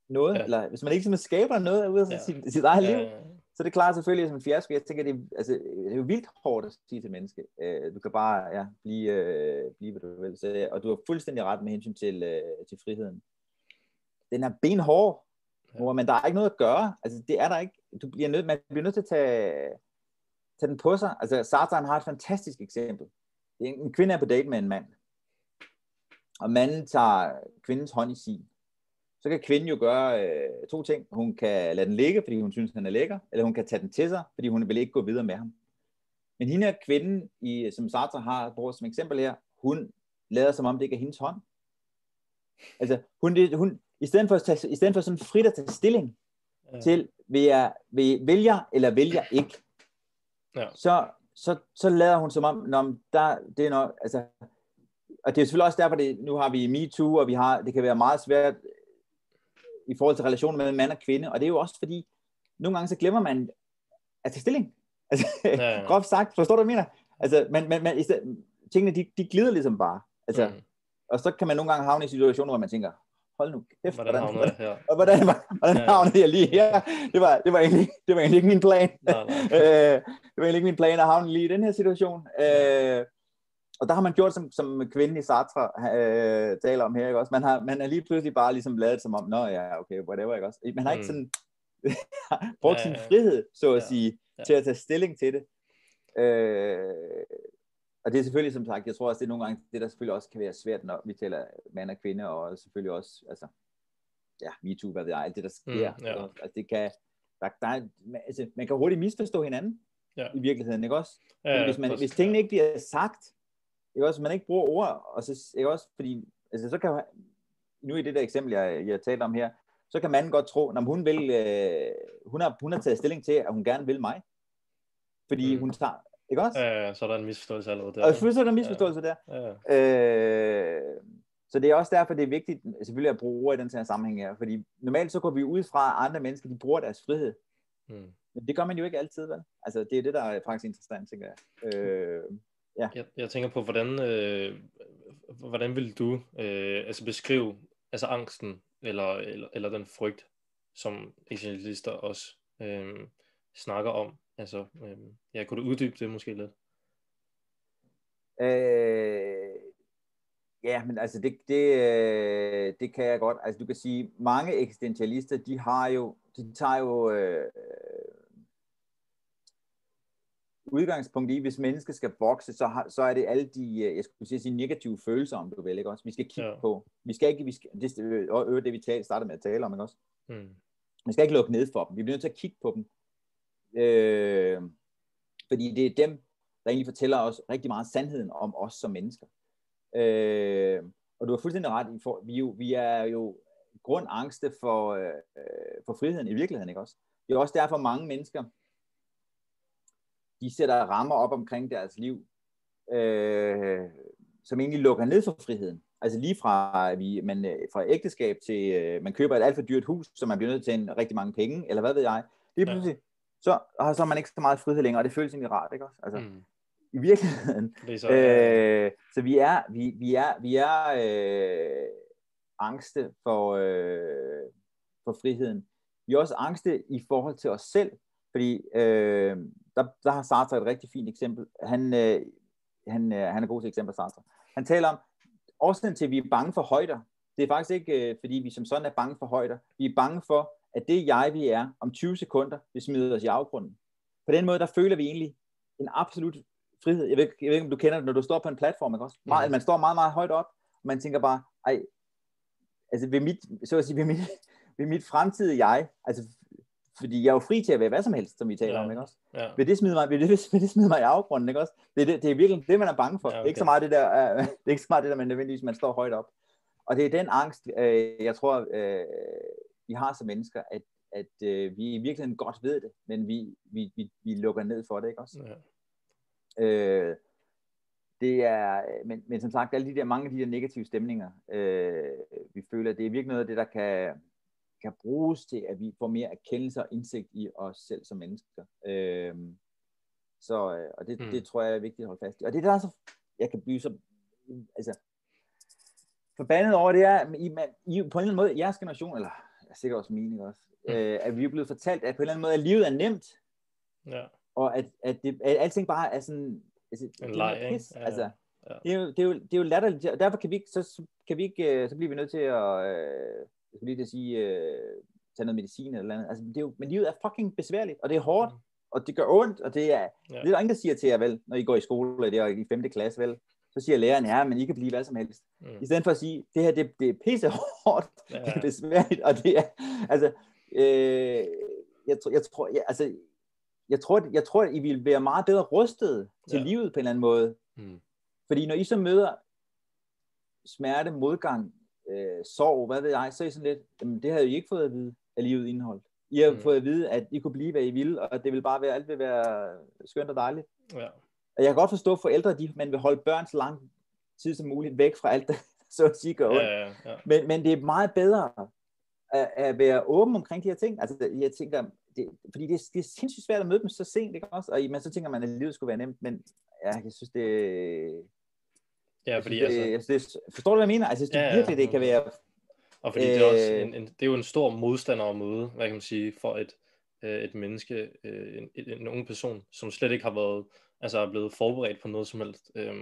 noget, ja. eller hvis man ikke simpelthen skaber noget ud af ja. sit, sit eget ja, liv. Ja, så det klarer selvfølgelig som en fiasko. Jeg tænker, det er, altså, det er jo vildt hårdt at sige til menneske. Uh, du kan bare ja, blive, uh, blive, hvad du vil. Så, og du har fuldstændig ret med hensyn til, uh, til friheden. Den er benhård, ja. men der er ikke noget at gøre. Altså, det er der ikke. Du bliver nødt, man bliver nødt til at tage, tage den på sig. Altså, Satan har et fantastisk eksempel. En kvinde er på date med en mand. Og manden tager kvindens hånd i sin så kan kvinden jo gøre øh, to ting. Hun kan lade den ligge, fordi hun synes, han er lækker, eller hun kan tage den til sig, fordi hun vil ikke gå videre med ham. Men hende her kvinden, i, som Sartre har brugt som eksempel her, hun lader som om det ikke er hendes hånd. Altså, hun, hun, i stedet for, at tage, i stedet for sådan frit at tage stilling ja. til, vil jeg, vil, vælger eller vælger ikke, ja. så, så, så lader hun som om, når der, det er noget, altså, og det er selvfølgelig også derfor, det, nu har vi MeToo, og vi har, det kan være meget svært i forhold til relationen mellem mand og kvinde, og det er jo også fordi, nogle gange så glemmer man at tage stilling. Altså, ja, ja. groft sagt, forstår du, hvad jeg mener? Altså, man, man, man, tingene, de, de glider ligesom bare. Altså, mm. Og så kan man nogle gange havne i situationer, hvor man tænker, hold nu kæft, hvordan, hvordan, hvordan, her? Og hvordan, hvordan ja. havnede jeg lige her? Det var, det var, egentlig, det var egentlig ikke min plan. Nej, nej. øh, det var egentlig ikke min plan at havne lige i den her situation. Øh, og der har man gjort, som, som kvinden i Sartre øh, taler om her, ikke også? Man har, man har lige pludselig bare ligesom lavet som om, nå ja, okay, whatever, ikke også? Man har ikke mm. sådan brugt ja, sin frihed, så at ja, sige, ja. til at tage stilling til det. Øh, og det er selvfølgelig, som sagt, jeg tror også, det er nogle gange, det der selvfølgelig også kan være svært, når vi taler mand og kvinde, og selvfølgelig også, altså, ja, MeToo, hvad ved jeg, alt det, der sker. Mm, ja. altså, det kan, der, der, altså, man kan hurtigt misforstå hinanden, ja. i virkeligheden, ikke også? Ja, hvis, man, hvis tingene ikke bliver sagt, ikke også, man ikke bruger ord, og så, ikke også, fordi, altså, så kan nu i det der eksempel, jeg, jeg talte om her, så kan manden godt tro, når hun vil, øh, hun, har, hun har taget stilling til, at hun gerne vil mig. Fordi mm. hun tager, ikke også? Ja, ja, så er der en misforståelse allerede der. Og selvfølgelig er der en misforståelse ja. der. Ja. Øh, så det er også derfor, det er vigtigt selvfølgelig at bruge ord i den her sammenhæng her. Fordi normalt så går vi ud fra, at andre mennesker, de bruger deres frihed. Mm. Men det gør man jo ikke altid, vel? Altså, det er det, der er faktisk interessant, tænker jeg. Øh, ja. jeg. Jeg tænker på, hvordan, øh, hvordan vil du øh, altså beskrive altså angsten eller, eller, eller den frygt, som essentialister også øh, snakker om. Altså, øh, ja, kunne du uddybe det måske lidt? Øh, ja, men altså det, det, øh, det kan jeg godt. Altså du kan sige, mange eksistentialister, de har jo, de tager jo øh, udgangspunkt i, hvis mennesket skal vokse, så, har, så er det alle de, øh, jeg skulle sige, negative følelser, om du vil, ikke også? Vi skal kigge ja. på. Vi skal ikke, vi skal, det, og øvrigt det, vi tal, startede med at tale om, ikke også? Mm. Vi skal ikke lukke ned for dem. Vi bliver nødt til at kigge på dem. Øh, fordi det er dem, der egentlig fortæller os rigtig meget sandheden om os som mennesker. Øh, og du har fuldstændig ret, vi, jo, vi er jo grundangste for, øh, for friheden i virkeligheden, ikke også? Det er også derfor mange mennesker, de sætter rammer op omkring deres liv, øh, som egentlig lukker ned for friheden. Altså lige fra, vi, man, øh, fra ægteskab til, øh, man køber et alt for dyrt hus, så man bliver nødt til tjene rigtig mange penge, eller hvad ved jeg. Det er pludselig, ja. så, så har man ikke så meget frihed længere, og det føles egentlig rart, ikke også? Altså, mm. I virkeligheden. Så, øh, så vi er, vi, vi er, vi er øh, angste for, øh, for friheden. Vi er også angste i forhold til os selv, fordi øh, der, der har Sartre et rigtig fint eksempel. Han, øh, han, øh, han er god til eksempel, Sartre. Han taler om, årsagen til, at vi er bange for højder, det er faktisk ikke, øh, fordi vi som sådan er bange for højder. Vi er bange for, at det jeg, vi er, om 20 sekunder, vi smider os i afgrunden. På den måde, der føler vi egentlig en absolut frihed. Jeg ved, jeg ved ikke, om du kender det, når du står på en platform, ikke også? Meget, mm. Man står meget, meget højt op, og man tænker bare, ej, altså ved mit, så at sige, ved mit, ved mit fremtidige jeg, altså fordi jeg er jo fri til at være hvad som helst, som vi taler ja. om, ikke også? Ja. Vil det smide mig, vil det, vil det smide mig i afgrunden, ikke også? Det er, det, det er virkelig det, man er bange for. Ja, okay. Ikke så meget det der, uh, det er ikke så meget det der, man nødvendigvis, man står højt op. Og det er den angst, uh, jeg tror, uh, vi har som mennesker, at, at uh, vi i virkeligheden godt ved det, men vi, vi, vi, vi lukker ned for det, ikke også? Ja. Uh, det er, men, men som sagt, alle de der, mange af de der negative stemninger, øh, vi føler, det er virkelig noget af det, der kan, kan bruges til, at vi får mere erkendelse og indsigt i os selv som mennesker. Øhm, så, øh, og det, mm. det tror jeg er vigtigt at holde fast i. Og det der er så, jeg kan blive så, altså, forbandet over, det er, I, man, I, på en eller anden måde, jeres generation, eller jeg er sikkert også min, også, mm. øh, at vi er blevet fortalt, at på en eller anden måde, at livet er nemt. Ja. Og at, at, det, at alting bare er sådan, altså, en leg, ikke? Ja, altså, ja. Det, er jo, det, er jo, det er jo latterligt, og derfor kan vi ikke, så, kan vi ikke, øh, så bliver vi nødt til at, øh, jeg skulle lige til sige, øh, tage noget medicin eller andet. Altså, det er jo, men livet er fucking besværligt, og det er hårdt, mm. og det gør ondt, og det er, ja. det er der ingen, der siger til jer vel, når I går i skole, eller det er i 5. klasse vel, så siger læreren, ja, men I kan blive hvad som helst. Mm. I stedet for at sige, det her, det, det er pisse hårdt, ja. det er besværligt, og det er, altså, øh, jeg, jeg tror, jeg, altså, jeg tror, jeg tror, at I vil være meget bedre rustet til ja. livet på en eller anden måde. Mm. Fordi når I så møder smerte, modgang, øh, sorg, hvad ved jeg, så er I sådan lidt, jamen det havde I ikke fået at vide af livet indhold. I har mm. fået at vide, at I kunne blive, hvad I ville, og det vil bare være, alt vil være skønt og dejligt. Ja. Og jeg kan godt forstå, at forældre, de, man vil holde børn så lang tid som muligt væk fra alt, der så at sige gør ja, ja, ja. Men, men det er meget bedre at, at være åben omkring de her ting. Altså, jeg tænker, det, fordi det, er, det er sindssygt svært at møde dem så sent, ikke også? Og men så tænker man, at livet skulle være nemt, men ja, jeg synes, det... Ja, fordi synes, det, altså... Det, forstår du, hvad jeg mener? Altså, synes ja, virkelig, det kan være... Og fordi øh, det, er også en, en, det er jo en stor modstander at møde, hvad kan man sige, for et, øh, et menneske, øh, en, en ung person, som slet ikke har været, altså er blevet forberedt på noget som helst, øh,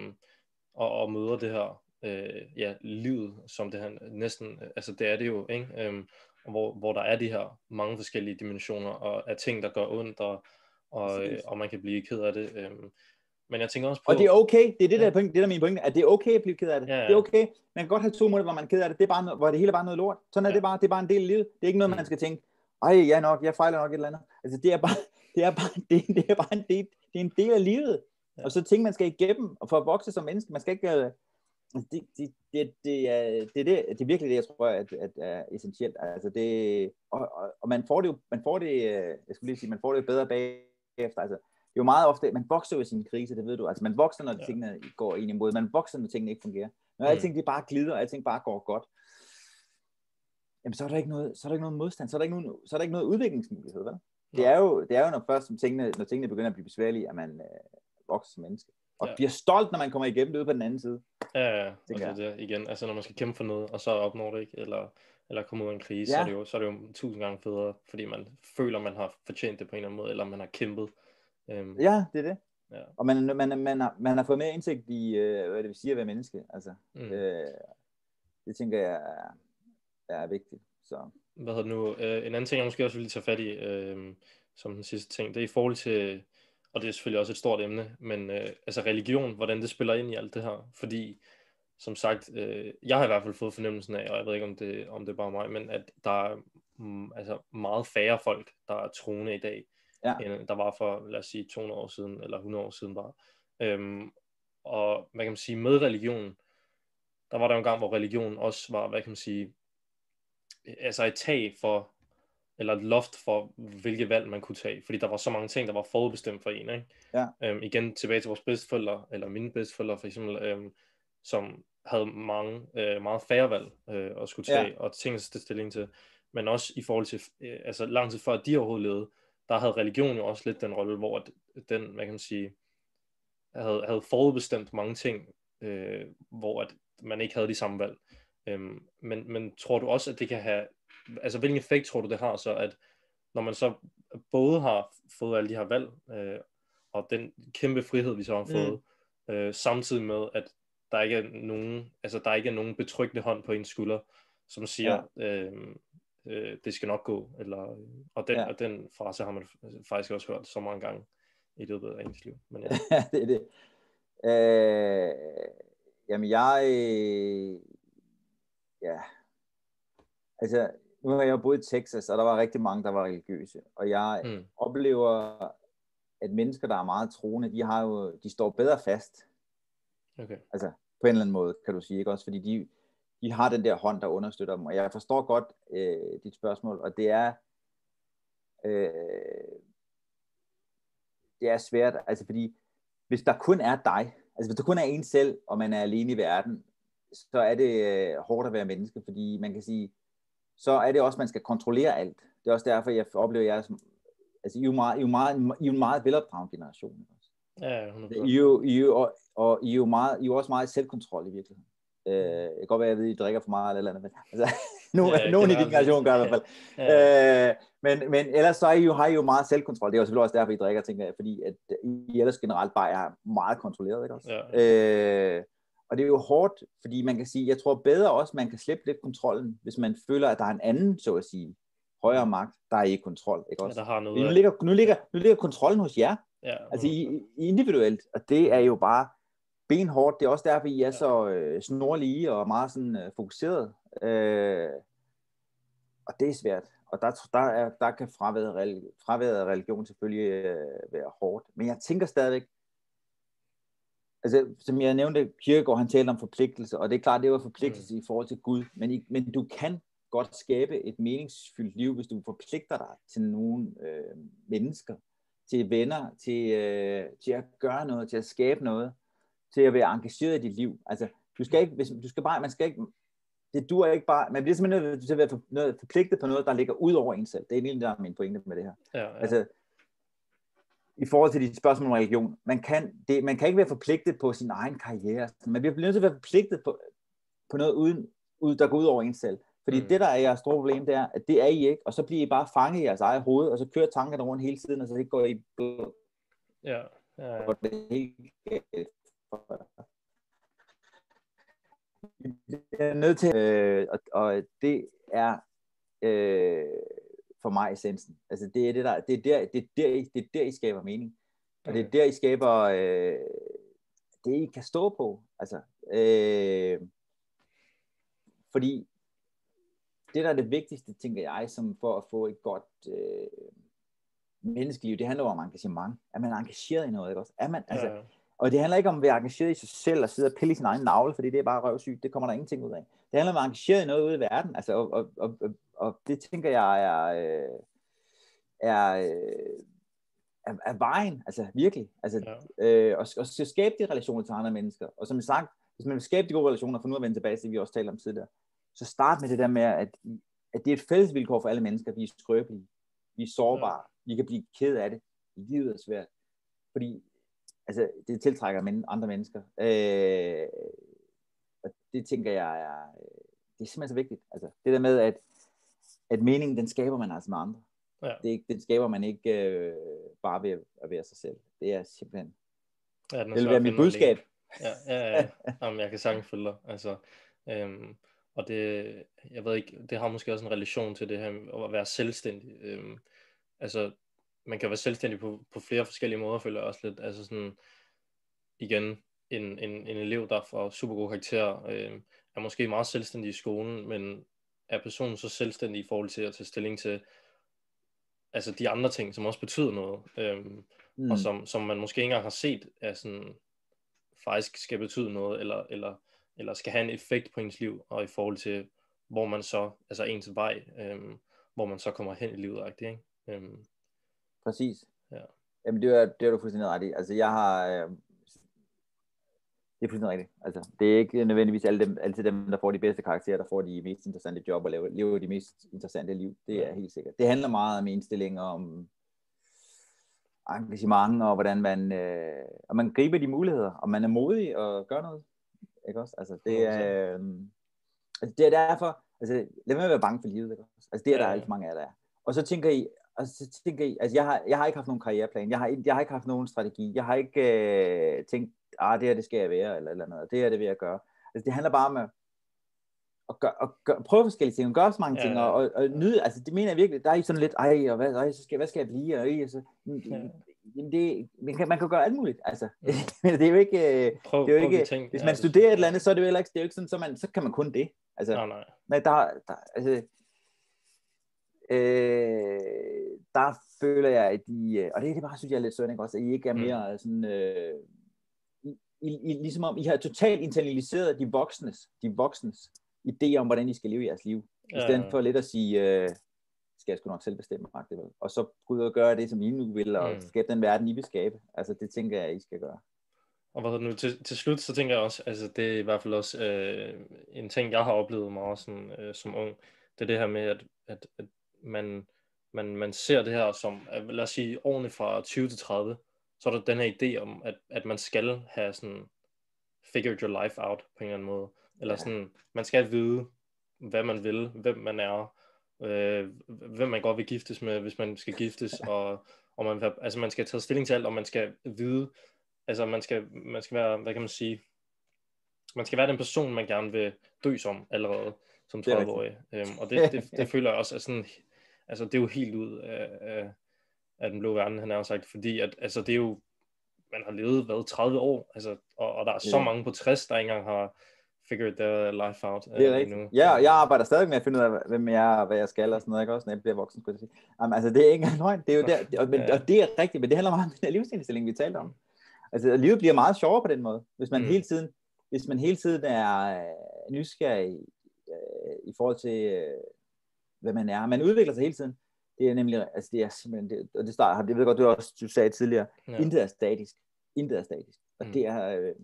og, og møder det her, øh, ja, livet, som det her næsten, altså det er det jo, ikke? Øh, hvor, hvor der er de her mange forskellige dimensioner og af ting, der gør ondt, og, og, øh, og man kan blive ked af det. Øh, men jeg tænker også på... Og det er okay, det er det, der, point, det der er min pointe, at det er okay at blive ked af det. Ja, ja. Det er okay. Man kan godt have to måneder, hvor man er ked af det, det er bare hvor det hele er bare noget lort. Sådan er ja. det bare, det er bare en del af livet. Det er ikke noget, man mm. skal tænke, ej, ja nok, jeg fejler nok et eller andet. Altså det er bare, det er bare, det, det er bare en del, det er en del af livet. Ja. Og så ting, man skal igennem, og for at vokse som menneske, man skal ikke, øh, det, det, det, det, er, det, er det, det er virkelig det, jeg tror, at, at er essentielt. Altså det, og, og, og, man får det jo, man får det, øh, jeg skulle lige sige, man får det bedre bagefter. Altså, jo meget ofte, man vokser jo i sin krise, det ved du. Altså man vokser, når ja. tingene går ind imod. Man vokser, når tingene ikke fungerer. Når mm. alting det bare glider, og alting bare går godt, jamen så er der ikke noget, så er der ikke noget modstand, så er der ikke, nogen, så er der ikke noget udviklingsmulighed, vel? Det er jo, det er jo når først som tingene, når tingene begynder at blive besværlige, at man øh, vokser som menneske. Og ja. bliver stolt, når man kommer igennem det ude på den anden side. Ja, ja. Altså, det, igen, altså når man skal kæmpe for noget, og så opnår det ikke, eller, eller komme ud af en krise, ja. så, er det jo, så er det jo tusind gange federe, fordi man føler, man har fortjent det på en eller anden måde, eller man har kæmpet. Øhm, ja, det er det. Ja. Og man, man, man, har, man har fået mere indsigt i, øh, hvad det vil sige at være menneske. Altså, mm. øh, det tænker jeg er, er vigtigt. Så. Hvad hedder det nu? Øh, en anden ting, jeg måske også vil tage fat i, øh, som den sidste ting, det er i forhold til, og det er selvfølgelig også et stort emne, men øh, altså religion, hvordan det spiller ind i alt det her. Fordi, som sagt, øh, jeg har i hvert fald fået fornemmelsen af, og jeg ved ikke, om det, om det er bare mig, men at der er mm, altså meget færre folk, der er troende i dag, ja. end der var for, lad os sige, 200 år siden, eller 100 år siden bare. Øhm, og hvad kan man sige, med religion, der var der en gang, hvor religion også var, hvad kan man sige, altså et tag for, eller et loft for, hvilke valg man kunne tage, fordi der var så mange ting, der var forudbestemt for en, ikke? Ja. Øhm, igen tilbage til vores bedsteforældre, eller mine bedsteforældre for eksempel, øhm, som havde mange, øh, meget færre valg øh, at skulle tage, ja. og ting at tage stilling til, men også i forhold til, øh, altså lang tid før de overhovedet levede, der havde religion jo også lidt den rolle, hvor den, hvad kan man sige, havde, havde forudbestemt mange ting, øh, hvor at man ikke havde de samme valg. Øhm, men, men tror du også, at det kan have, altså hvilken effekt tror du det har så, at når man så både har fået alle de her valg, øh, og den kæmpe frihed, vi så har mm. fået, mm. øh, samtidig med, at der ikke er nogen, altså der ikke er nogen betryggende hånd på ens skulder, som siger, ja. øh, øh, det skal nok gå, eller, og, den, ja. og den frase har man faktisk også hørt så mange gange i løbet af ens liv. Men ja. det er det. Øh, jamen jeg, ja, altså nu har jeg boet i Texas, og der var rigtig mange, der var religiøse, og jeg mm. oplever, at mennesker, der er meget troende, de har jo, de står bedre fast. Okay. Altså, på en eller anden måde, kan du sige, ikke også? Fordi de, de har den der hånd, der understøtter dem. Og jeg forstår godt øh, dit spørgsmål, og det er, øh, det er svært, altså fordi, hvis der kun er dig, altså hvis der kun er en selv, og man er alene i verden, så er det øh, hårdt at være menneske, fordi man kan sige, så er det også, man skal kontrollere alt. Det er også derfor, jeg oplever jer som, altså I er jo meget, I er jo meget, I er en meget velopdragen generation. Også. Ja, 100%. I er jo, I er jo, og, og I er jo, meget, I er jo også meget selvkontrol i virkeligheden. Øh, det kan godt være, at jeg ved, at I drikker for meget eller andet, men altså, nu, ja, nogen i din generation gør i hvert fald. Ja. Øh, men, men ellers så er I jo, har I jo meget selvkontrol. Det er jo selvfølgelig også derfor, I drikker, tænker jeg, fordi at I ellers generelt bare er meget kontrolleret, ikke også? Ja. Øh, og det er jo hårdt, fordi man kan sige, jeg tror bedre også, man kan slippe lidt kontrollen, hvis man føler, at der er en anden, så at sige, højere magt, der er i kontrol, ikke også? Ja, der har noget nu, ligger, nu, ligger, nu ligger kontrollen hos jer, ja, altså I individuelt, og det er jo bare, benhårdt. Det er også derfor, I er så øh, snorlige og meget sådan øh, fokuseret. Øh, og det er svært. Og der, der, er, der kan fraværet, fraværet af religion selvfølgelig øh, være hårdt. Men jeg tænker stadigvæk, altså, som jeg nævnte, Kierkegaard, han talte om forpligtelse, og det er klart, det var forpligtelse mm. i forhold til Gud, men, i, men du kan godt skabe et meningsfyldt liv, hvis du forpligter dig til nogle øh, mennesker, til venner, til, øh, til at gøre noget, til at skabe noget, til at være engageret i dit liv. Altså, du skal ikke, hvis, du skal bare, man skal ikke, det duer ikke bare, man bliver simpelthen nødt til at være for, noget, forpligtet på noget, der ligger ud over en selv. Det er egentlig der er min pointe med det her. Ja, ja. Altså, i forhold til de spørgsmål om religion, man kan, det, man kan ikke være forpligtet på sin egen karriere. Man bliver nødt til at være forpligtet på, på noget, uden, ud, der går ud over en selv. Fordi mm. det, der er jeres store problem, det er, at det er I ikke, og så bliver I bare fanget i jeres eget hoved, og så kører tankerne rundt hele tiden, og så det går I Ja, ja, ja. Jeg er nødt til, øh, og, og det er øh, for mig essensen. Altså det er det der, det er der, det er der, I, det er der I skaber mening. Og det er der, I skaber øh, det, I kan stå på. Altså, øh, fordi det, der er det vigtigste, tænker jeg, som for at få et godt øh, menneskeliv, det handler om engagement. Er man engageret i noget, ikke også? Er man, altså, ja. Og det handler ikke om at være engageret i sig selv og sidde og pille i sin egen navle, fordi det er bare røvsygt, det kommer der ingenting ud af. Det handler om at være engageret i noget ude i verden, altså, og, og, og, og, det tænker jeg er, øh, er, øh, er, er vejen, altså virkelig. Altså, ja. øh, og, og skabe de relationer til andre mennesker. Og som sagt, hvis man vil skabe de gode relationer, for nu at vende tilbage til det, vi også talte om tidligere, så start med det der med, at, at det er et fælles vilkår for alle mennesker. Vi er skrøbelige. Vi er sårbare. Ja. Vi kan blive ked af det. Livet er svært. Fordi altså, det tiltrækker men, andre mennesker. Øh, og det tænker jeg er, det er simpelthen så vigtigt. Altså, det der med, at, at meningen, den skaber man altså med andre. Ja. Det, er, den skaber man ikke øh, bare ved at være sig selv. Det er simpelthen, ja, det vil være mit budskab. Ja, ja, ja. Jamen, jeg kan sagtens følge dig. Altså, øhm, og det, jeg ved ikke, det har måske også en relation til det her med at være selvstændig. Øhm, altså, man kan være selvstændig på, på flere forskellige måder, føler jeg også lidt. Altså sådan, igen, en, en, en elev, der får super gode karakterer, øh, er måske meget selvstændig i skolen, men er personen så selvstændig i forhold til at tage stilling til altså de andre ting, som også betyder noget, øh, mm. og som, som man måske ikke engang har set, er sådan, faktisk skal betyde noget, eller, eller, eller skal have en effekt på ens liv, og i forhold til, hvor man så, altså ens vej, øh, hvor man så kommer hen i livet, ikke? Øh, Præcis. Ja. Jamen det er, det er du fuldstændig ret i. Altså jeg har, øh, det er fuldstændig rigtigt. Altså, det er ikke nødvendigvis alle dem, altid dem, der får de bedste karakterer, der får de mest interessante job og lever, lever de mest interessante liv. Det er helt sikkert. Det handler meget om indstilling om engagement og hvordan man, øh, og man griber de muligheder, og man er modig og gør noget. Ikke også? Altså, det er, øh, altså, det er derfor, altså, lad mig være bange for livet. Ikke også? Altså, det er der ja. alt mange af der er. Og så tænker I, og så tænker I, altså jeg har, jeg har ikke haft nogen karriereplan, jeg har, jeg har ikke haft nogen strategi, jeg har ikke øh, tænkt, ah, det her det skal jeg være, eller, eller noget, det her det vil jeg gøre. Altså det handler bare om at, at, gøre, at gøre, prøve forskellige ting, gøre så mange ja, ting, og, og, og nyde, altså det mener jeg virkelig, der er sådan lidt, ej, og hvad, ej, så skal, hvad skal jeg blive, og, ej, så, ja. det, man, kan, man kan gøre alt muligt, altså. Ja. det er jo ikke, øh, prøv, det er jo ikke ting, hvis man ja, studerer et eller andet, så er det jo ikke, det er jo ikke sådan, så, man, så kan man kun det. Altså, nej, nej. Nej, der, der, altså, øh, der føler jeg, at de, øh, og det er det bare, synes jeg er lidt synd, ikke også, at I ikke er mm. mere mm. sådan, øh, I, I, ligesom om I har totalt internaliseret de voksnes, de voksnes idé om, hvordan I skal leve jeres liv. I stedet for lidt at sige, øh, skal jeg sgu nok selv bestemme det og så gå ud og gøre det, som I nu vil, og mm. skabe den verden, I vil skabe. Altså, det tænker jeg, I skal gøre. Og hvad nu, til, til slut, så tænker jeg også, altså det er i hvert fald også øh, en ting, jeg har oplevet meget sådan, øh, som ung, det er det her med, at, at, at man, man, man ser det her som, lad os sige, årene fra 20 til 30, så er der den her idé om, at, at man skal have sådan, figured your life out på en eller anden måde. Eller sådan, man skal vide, hvad man vil, hvem man er, øh, hvem man godt vil giftes med, hvis man skal giftes, og, og man, altså man skal tage stilling til alt, og man skal vide, altså man skal, man skal være, hvad kan man sige, man skal være den person, man gerne vil dø som allerede, som 30-årig. Øhm, og det, det, det føler jeg også er sådan altså det er jo helt ud af, af, af den blå verden, han har sagt, fordi at, altså det er jo, man har levet, hvad, 30 år, altså, og, og der er så mange på 60, der ikke engang har figured their life out. Det er uh, rigtigt. Ja, jeg arbejder stadig med at finde ud af, hvem jeg er, og hvad jeg skal, og sådan noget, ikke også, når jeg bliver voksen, skulle jeg sige. Jamen, altså, det er ikke engang løgn, det er jo der, det, og, men, ja. og det er rigtigt, men det handler meget om den livsindstilling, vi talte om. Altså, livet bliver meget sjovere på den måde, hvis man mm. hele tiden, hvis man hele tiden er øh, nysgerrig øh, i forhold til, øh, hvad man er. Man udvikler sig hele tiden. Det er nemlig, altså det er simpelthen, det, og det starter, det ved godt, du også du sagde tidligere, ja. intet er statisk. Intet er statisk. Og mm. det er, øh,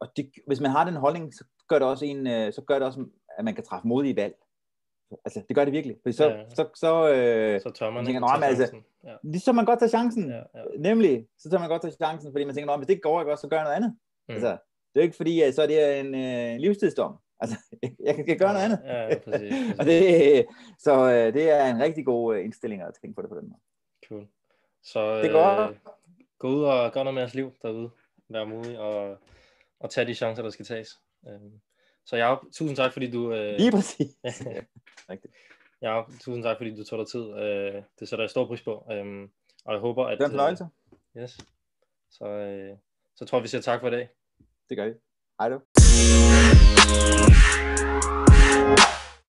og det, hvis man har den holdning, så gør det også en, øh, så gør det også, at man kan træffe modige valg. Altså, det gør det virkelig. For så, ja. så, så, øh, så tør man tænker, ikke altså, ja. lige så man godt tage chancen. Ja, ja. Nemlig, så tør man godt tage chancen, fordi man tænker, hvis det ikke går, ikke, så gør jeg noget andet. Mm. Altså, det er ikke fordi, at så er det en øh, livstidsdom. Altså, jeg kan, kan gøre noget andet. Ja, ja, præcis, præcis. og det, så øh, det er en rigtig god øh, indstilling at tænke på det på den måde. Cool. Så det går. Øh, gå ud og gøre noget med jeres liv derude. Vær modig og, og tage de chancer, der skal tages. Øhm, så jeg tusind tak, fordi du... Øh, Lige præcis. Rigtigt. Ja, tusind tak, fordi du tog dig tid. Øh, det sætter jeg stor pris på. Øhm, og jeg håber, at... Det er en fornøjelse. Øh, yes. Så, øh, så tror jeg, vi siger tak for i dag. Det gør vi. Hej du.